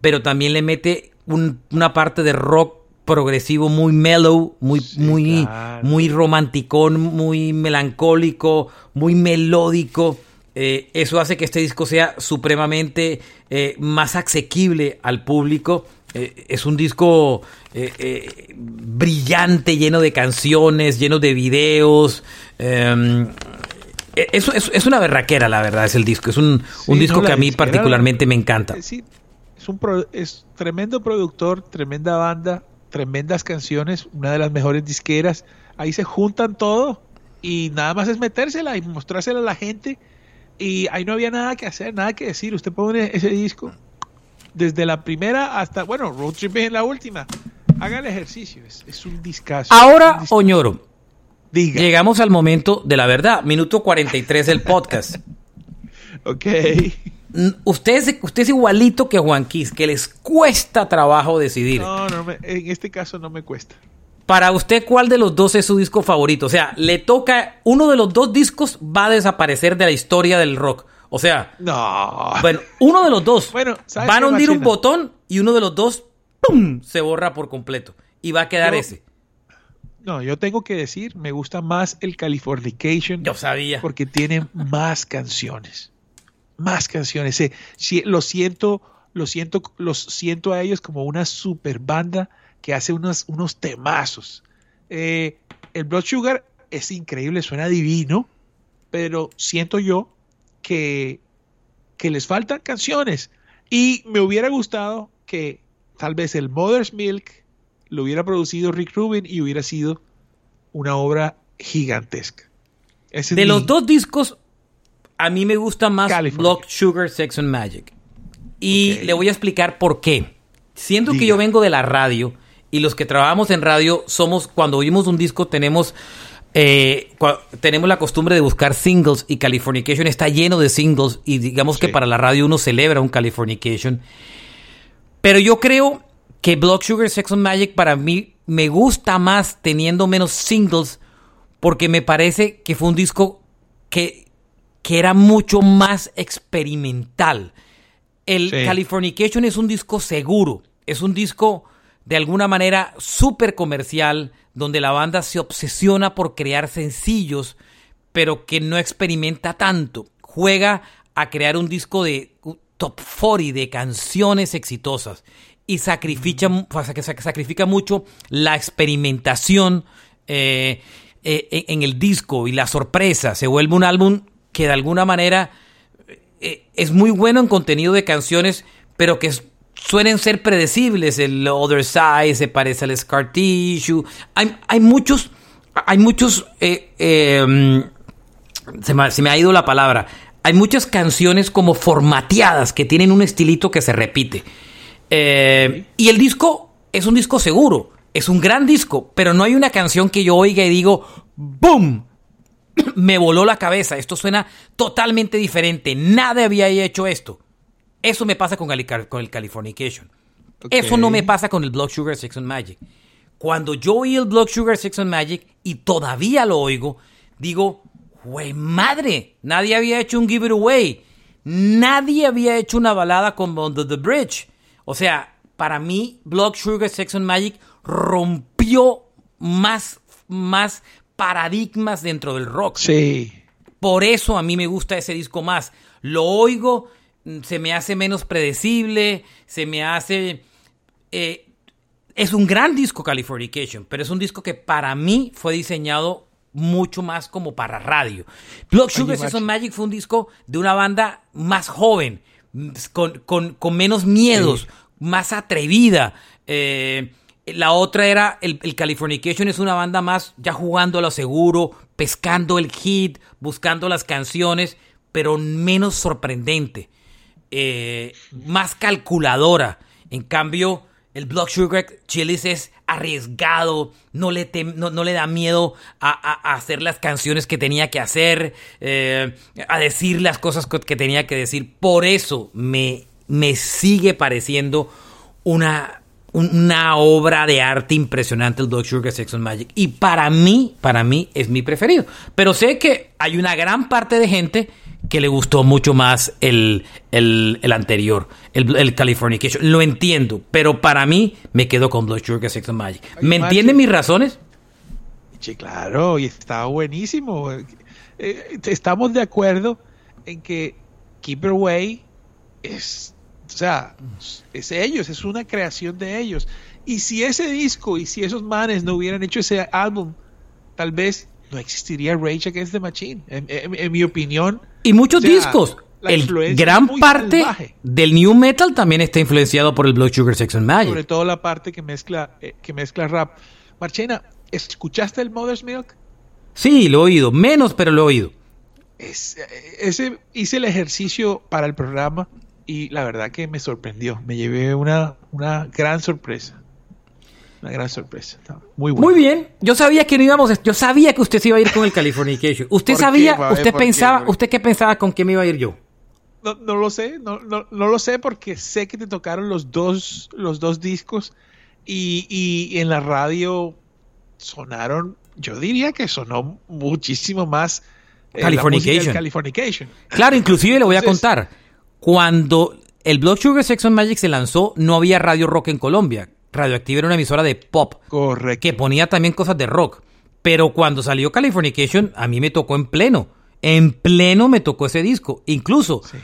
pero también le mete un- una parte de rock progresivo muy mellow, muy, Sí, muy, claro. muy romanticón, muy melancólico, muy melódico. Eh, eso hace que este disco sea supremamente eh, más asequible al público. Eh, es un disco eh, brillante, lleno de canciones, lleno de videos. Eh, es, es- es una berraquera, la verdad, es el disco. Es un, un disco no, que a mí particularmente me encanta. Sí, es un pro- es tremendo productor, tremenda banda, tremendas canciones, una de las mejores disqueras. Ahí se juntan todo y nada más es metérsela y mostrársela a la gente. Y ahí no había nada que hacer, nada que decir. Usted pone ese disco desde la primera hasta, bueno, Road Trip es la última. Haga el ejercicio, es, es un discazo. Ahora, Un Oñoro, diga, llegamos al momento de la verdad, minuto 43 del podcast. ok. Usted es, usted es igualito que Juan Quis, que les cuesta trabajo decidir. No, no me- en este caso no me cuesta. Para usted, ¿cuál de los dos es su disco favorito? O sea, le toca, uno de los dos discos va a desaparecer de la historia del rock. O sea, No. bueno, uno de los dos Bueno, ¿sabes van a hundir un botón y uno de los dos ¡pum! se borra por completo. Y va a quedar Yo- ese. No, yo tengo que decir, me gusta más el Californication Yo sabía. porque tiene más canciones. Más canciones. Eh, sí, lo siento, lo siento, los siento a ellos como una super banda que hace unos, unos temazos. Eh, el Blood Sugar es increíble, suena divino, pero siento yo que, que les faltan canciones. Y me hubiera gustado que tal vez el Mother's Milk lo hubiera producido Rick Rubin y hubiera sido una obra gigantesca. Ese De los dos discos, a mí me gusta más California. Block Sugar, Sex and Magic. Y le voy a explicar por qué. Siento que yo vengo de la radio y los que trabajamos en radio somos, cuando oímos un disco, tenemos, eh, tenemos la costumbre de buscar singles y Californication está lleno de singles y digamos que para la radio uno celebra un Californication. Pero yo creo que Blood Sugar Sex and Magic para mí me gusta más teniendo menos singles porque me parece que fue un disco que, que era mucho más experimental. El Sí. Californication es un disco seguro, es un disco de alguna manera súper comercial, donde la banda se obsesiona por crear sencillos, pero que no experimenta tanto. Juega a crear un disco de top 40 de canciones exitosas y sacrifica, sac- sacrifica mucho la experimentación eh, eh, en en el disco y la sorpresa. Se vuelve un álbum que de alguna manera eh, es muy bueno en contenido de canciones, pero que s- suelen ser predecibles. El Other Side se parece al Scar Tissue. Hay, hay muchos, hay muchos, eh, se, me, se me ha ido la palabra. Hay muchas canciones como formateadas que tienen un estilito que se repite. Eh, y el disco es un disco seguro, es un gran disco, pero no hay una canción que yo oiga y digo, ¡boom! me voló la cabeza. Esto suena totalmente diferente. Nadie había hecho esto. Eso me pasa con el, con el Californication. Eso no me pasa con el Blood Sugar Sex and Magic. Cuando yo oí el Blood Sugar Sex and Magic y todavía lo oigo, digo, güey, madre, nadie había hecho un Give It Away. Nadie había hecho una balada como Under the Bridge. O sea, para mí, Blood Sugar Sex and Magic rompió más, más paradigmas dentro del rock. Sí. Por eso a mí me gusta ese disco más. Lo oigo, se me hace menos predecible, se me hace... eh, es un gran disco Californication, pero es un disco que para mí fue diseñado mucho más como para radio. Blood Sugar Machi. Magic fue un disco de una banda más joven, con, con- con menos miedos, Sí. más atrevida. Eh, la otra era, el, el Californication es una banda más ya jugando a lo seguro, pescando el hit, buscando las canciones, pero menos sorprendente, eh, más calculadora. En cambio, el Blood Sugar Chili's es arriesgado, no le, da miedo a, hacer las canciones que tenía que hacer, eh, a decir las cosas que tenía que decir. Por eso me, sigue pareciendo una, un- una obra de arte impresionante el Blood Sugar Sex and Magic. Y para mí, para mí es mi preferido. Pero sé que hay una gran parte de gente que le gustó mucho más el, el, el anterior, el, el Californication. Lo entiendo, pero para mí me quedo con Blood Sugar Sex and Magic. ¿Me entienden mis razones? Sí, claro, y está buenísimo. Eh, estamos de acuerdo en que Keeper Way es, o sea, es ellos, es una creación de ellos. Y si ese disco y si esos manes no hubieran hecho ese álbum, tal vez no existiría Rage Against the Machine. En, en- en mi opinión, Y muchos O sea, discos. la El influencia gran parte salvaje. del new metal también está influenciado por el Blood Sugar Sex and Magic. sobre todo la parte que mezcla, eh, que mezcla rap. Marchena, ¿escuchaste el Mother's Milk? Sí, lo he oído. Menos, pero lo he oído. Es- eh, ese hice el ejercicio para el programa y la verdad que me sorprendió. Me llevé una, una gran sorpresa. Una gran sorpresa. Muy bueno. Muy bien. Yo sabía que no íbamos. a- Yo sabía que usted se iba a ir con el Californication. Usted ¿Por qué, sabía, usted ¿Por qué, pensaba, güey? usted qué pensaba con qué me iba a ir yo. No, no lo sé, no, no, no lo sé porque sé que te tocaron los dos, los dos discos y, y en la radio sonaron, yo diría que sonó muchísimo más eh, Californication. Californication. Claro, inclusive le voy a Entonces- contar. Cuando el Blood Sugar Sex and Magic se lanzó, no había radio rock en Colombia. Radioactiva era una emisora de pop Correcto. que ponía también cosas de rock. Pero cuando salió Californication, a mí me tocó en pleno. En pleno me tocó ese disco. Incluso Sí.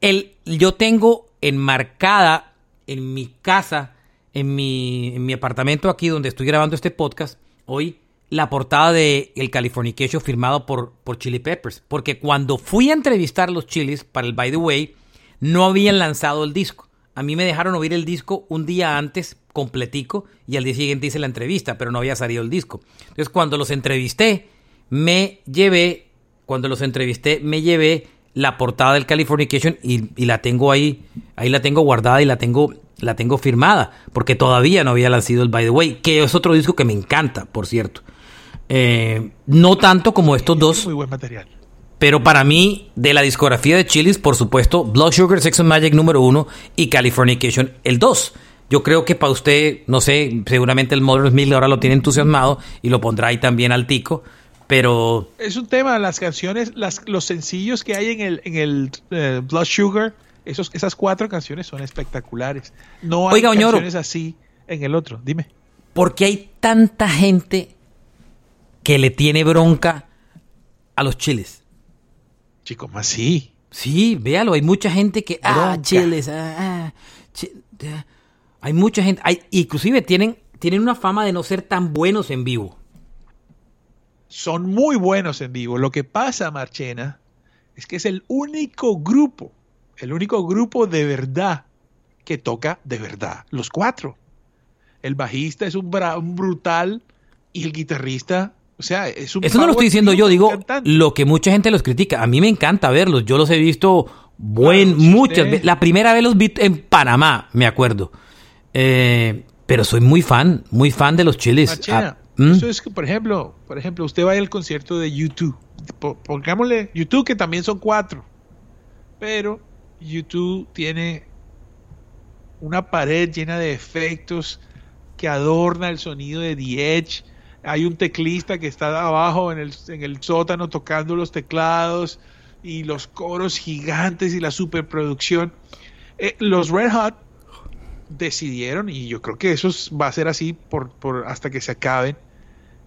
el, yo tengo enmarcada en mi casa, en mi, en mi apartamento aquí donde estoy grabando este podcast, hoy la portada de El Californication firmado por, por Chili Peppers. Porque cuando fui a entrevistar a los chilis para el By the Way, no habían lanzado el disco. A mí me dejaron oír el disco un día antes, completico, y al día siguiente hice la entrevista, pero no había salido el disco. Entonces, cuando los entrevisté, me llevé, cuando los entrevisté, me llevé la portada del Californication y, y la tengo ahí, ahí la tengo guardada y la tengo, la tengo firmada, porque todavía no había lanzado el By the Way, que es otro disco que me encanta, por cierto. Eh, no tanto como estos dos, Muy buen material. Pero para mí, de la discografía de Chilis, por supuesto, Blood Sugar Sex and Magic número uno y Californication el 2. Yo creo que para usted, no sé, seguramente el Mother's Milk ahora lo tiene entusiasmado y lo pondrá ahí también al tico, pero Es un tema, las canciones, las, los sencillos que hay en el, en el eh, Blood Sugar, esos, esas cuatro canciones son espectaculares. No hay Oiga, Oñoro. canciones así en el otro. Dime. ¿por qué hay tanta gente que le tiene bronca a los chiles? Chico, más sí. Sí, véalo, hay mucha gente que, ah, chiles, ah, ah, hay mucha gente, hay, inclusive tienen, tienen una fama de no ser tan buenos en vivo. Son muy buenos en vivo. Lo que pasa, Marchena, es que es el único grupo, el único grupo de verdad que toca de verdad. Los cuatro. El bajista es un, un brutal y el guitarrista, o sea, es un Eso no lo estoy diciendo yo, digo cantante. lo que mucha gente los critica. A mí me encanta verlos, yo los he visto buen, Claro, muchas veces. La primera vez los vi en Panamá, me acuerdo. Eh, pero soy muy fan, muy fan de los chiles. Ah, ¿mm? eso es que, por ejemplo, por ejemplo, usted va al concierto de YouTube. Po- Pongámosle YouTube, que también son cuatro. Pero YouTube tiene una pared llena de efectos que adorna el sonido de The Edge. Hay un teclista que está abajo en el, en el sótano tocando los teclados y los coros gigantes y la superproducción. Eh, los Red Hot decidieron, y yo creo que eso es- va a ser así por, por hasta que se acaben,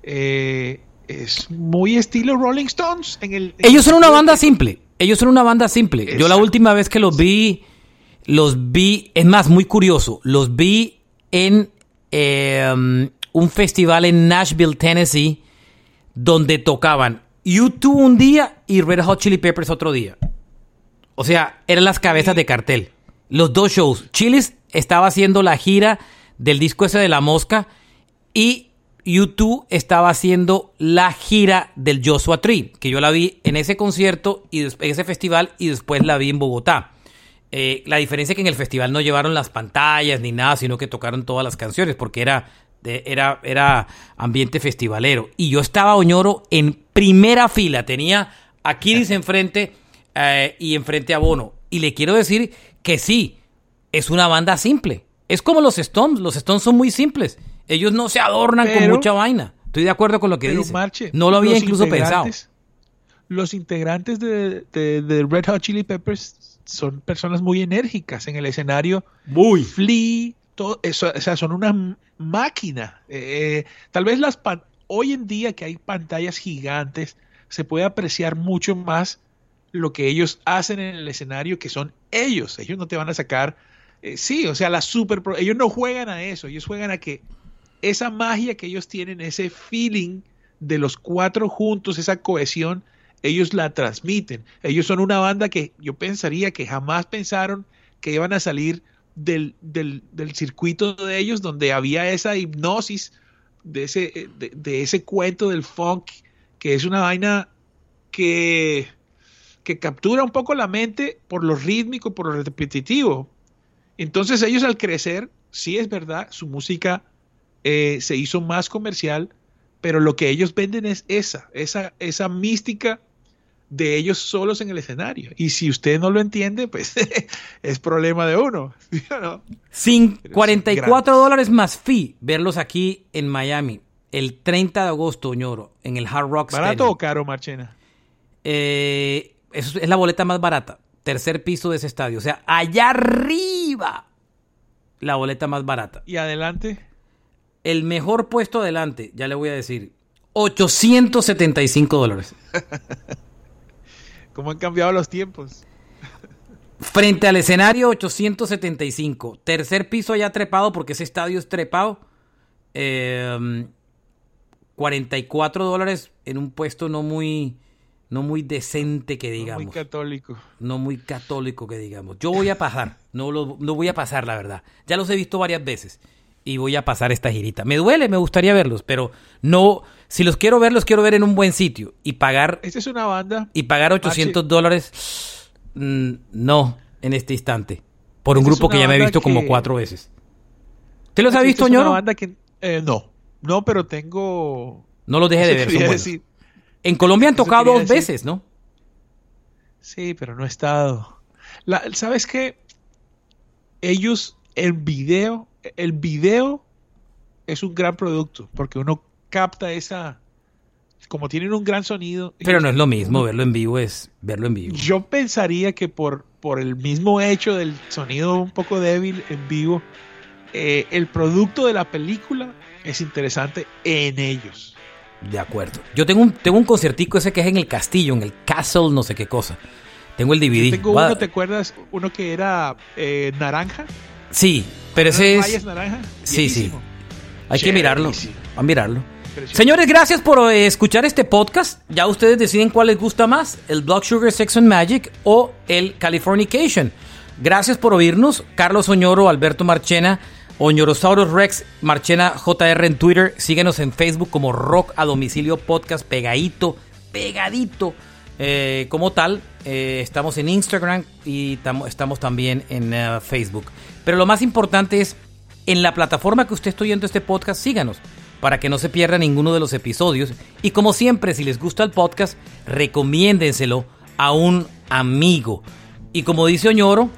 eh, es muy estilo Rolling Stones. En el, en Ellos son una banda simple. Ellos son una banda simple. Yo la última vez que los vi, los vi, es más, muy curioso, los vi en eh, un festival en Nashville, Tennessee, donde tocaban YouTube un día y Red Hot Chili Peppers otro día. O sea, eran las cabezas de cartel. Los dos shows. Chilis estaba haciendo la gira del disco ese de La Mosca y YouTube estaba haciendo la gira del Joshua Tree, que yo la vi en ese concierto y en ese festival y después la vi en Bogotá. Eh, la diferencia es que en el festival no llevaron las pantallas ni nada, sino que tocaron todas las canciones porque era, era, era ambiente festivalero. Y yo estaba, Oñoro, en primera fila. Tenía a Kiris enfrente eh, y enfrente a Bono. Y le quiero decir que sí, es una banda simple. Es como los Stones. Los Stones son muy simples. Ellos no se adornan con mucha vaina. Estoy de acuerdo con lo que dice. Marche, no lo había incluso pensado. Los integrantes de, de- de Red Hot Chili Peppers son personas muy enérgicas en el escenario. Muy. Flea, todo eso, o sea, son una m- máquina. Eh, tal vez las hoy en día que hay pantallas gigantes, se puede apreciar mucho más lo que ellos hacen en el escenario, que son ellos. Ellos no te van a sacar. eh, sí, o sea, la super. Ellos no juegan a eso, ellos juegan a que esa magia que ellos tienen, ese feeling de los cuatro juntos, esa cohesión, ellos la transmiten. Ellos son una banda que yo pensaría que jamás pensaron que iban a salir del, del, del circuito de ellos, donde había esa hipnosis de ese, de ese cuento del funk, que es una vaina que, que captura un poco la mente por lo rítmico, por lo repetitivo. Entonces ellos al crecer, sí es verdad, su música eh, se hizo más comercial, pero lo que ellos venden es esa, esa, esa mística de ellos solos en el escenario. Y si usted no lo entiende, pues es problema de uno. ¿sí o no? Sin son 44 grandes. dólares más fee verlos aquí en Miami el 30 de agosto, ñoro, en el Hard Rock ¿Barato Stadium. o caro, Marchena? Eh, eso es la boleta más barata. Tercer piso de ese estadio. O sea, allá arriba, la boleta más barata. Y adelante, El mejor puesto adelante, ya le voy a decir, 875 dólares. ¿cómo han cambiado los tiempos? Frente al escenario, 875. Tercer piso allá trepado, porque ese estadio es trepado. Eh, 44 dólares en un puesto no muy, no muy decente que digamos. Muy católico. no muy católico que digamos. Yo voy a pasar, no lo no voy a pasar, la verdad. Ya los he visto varias veces y voy a pasar esta girita. Me duele, me gustaría verlos, pero no, si los quiero ver, los quiero ver en un buen sitio y pagar Esta es una banda. y pagar 800 dólares, mm, no, en este instante, por un Esta grupo que ya me he visto como cuatro veces. ¿Te los ha esta visto, ñoro? banda que, eh, no, no, pero tengo. No los deje de ver, son decir. En Colombia han tocado dos decir. veces, ¿no? Sí, pero no he estado. La- ¿Sabes qué? Ellos en video el video es un gran producto porque uno capta esa, como tienen un gran sonido. Pero no es lo mismo, verlo en vivo es verlo en vivo. Yo pensaría que por, por el mismo hecho del sonido un poco débil en vivo, eh, el producto de la película es interesante en ellos. De acuerdo. Yo tengo un, tengo un conciertico ese que es en el castillo, en el castle, no sé qué cosa. Tengo el DVD. Tengo Va- uno, ¿te acuerdas? Uno que era eh, naranja. Sí, pero ese ¿Unas es... naranja. Sí, sí. Hay que mirarlo. A mirarlo. Señores, gracias por eh, escuchar este podcast. Ya ustedes deciden cuál les gusta más, el Blood Sugar Sex and Magic o el Californication. Gracias por oírnos. Carlos Oñoro, Alberto Marchena, Oñorosaurus Rex, Marchena JR en Twitter. Síguenos en Facebook como Rock a Domicilio Podcast, pegadito, pegadito. eh, como tal, eh, estamos en Instagram y tamo- estamos también en Facebook. Pero lo más importante es, en la plataforma que usted está oyendo este podcast, síganos para que no se pierda ninguno de los episodios. Y como siempre, si les gusta el podcast, recomiéndenselo a un amigo. Y como dice Oñoro,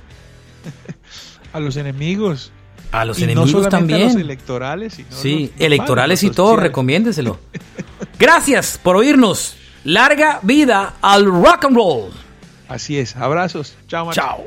A los enemigos. a los Y enemigos también. A los electorales, sino Sí, los electorales y todo, recomiéndenselo. Gracias por oírnos. Larga vida al rock and roll. Así es. Abrazos. Chao. Chao.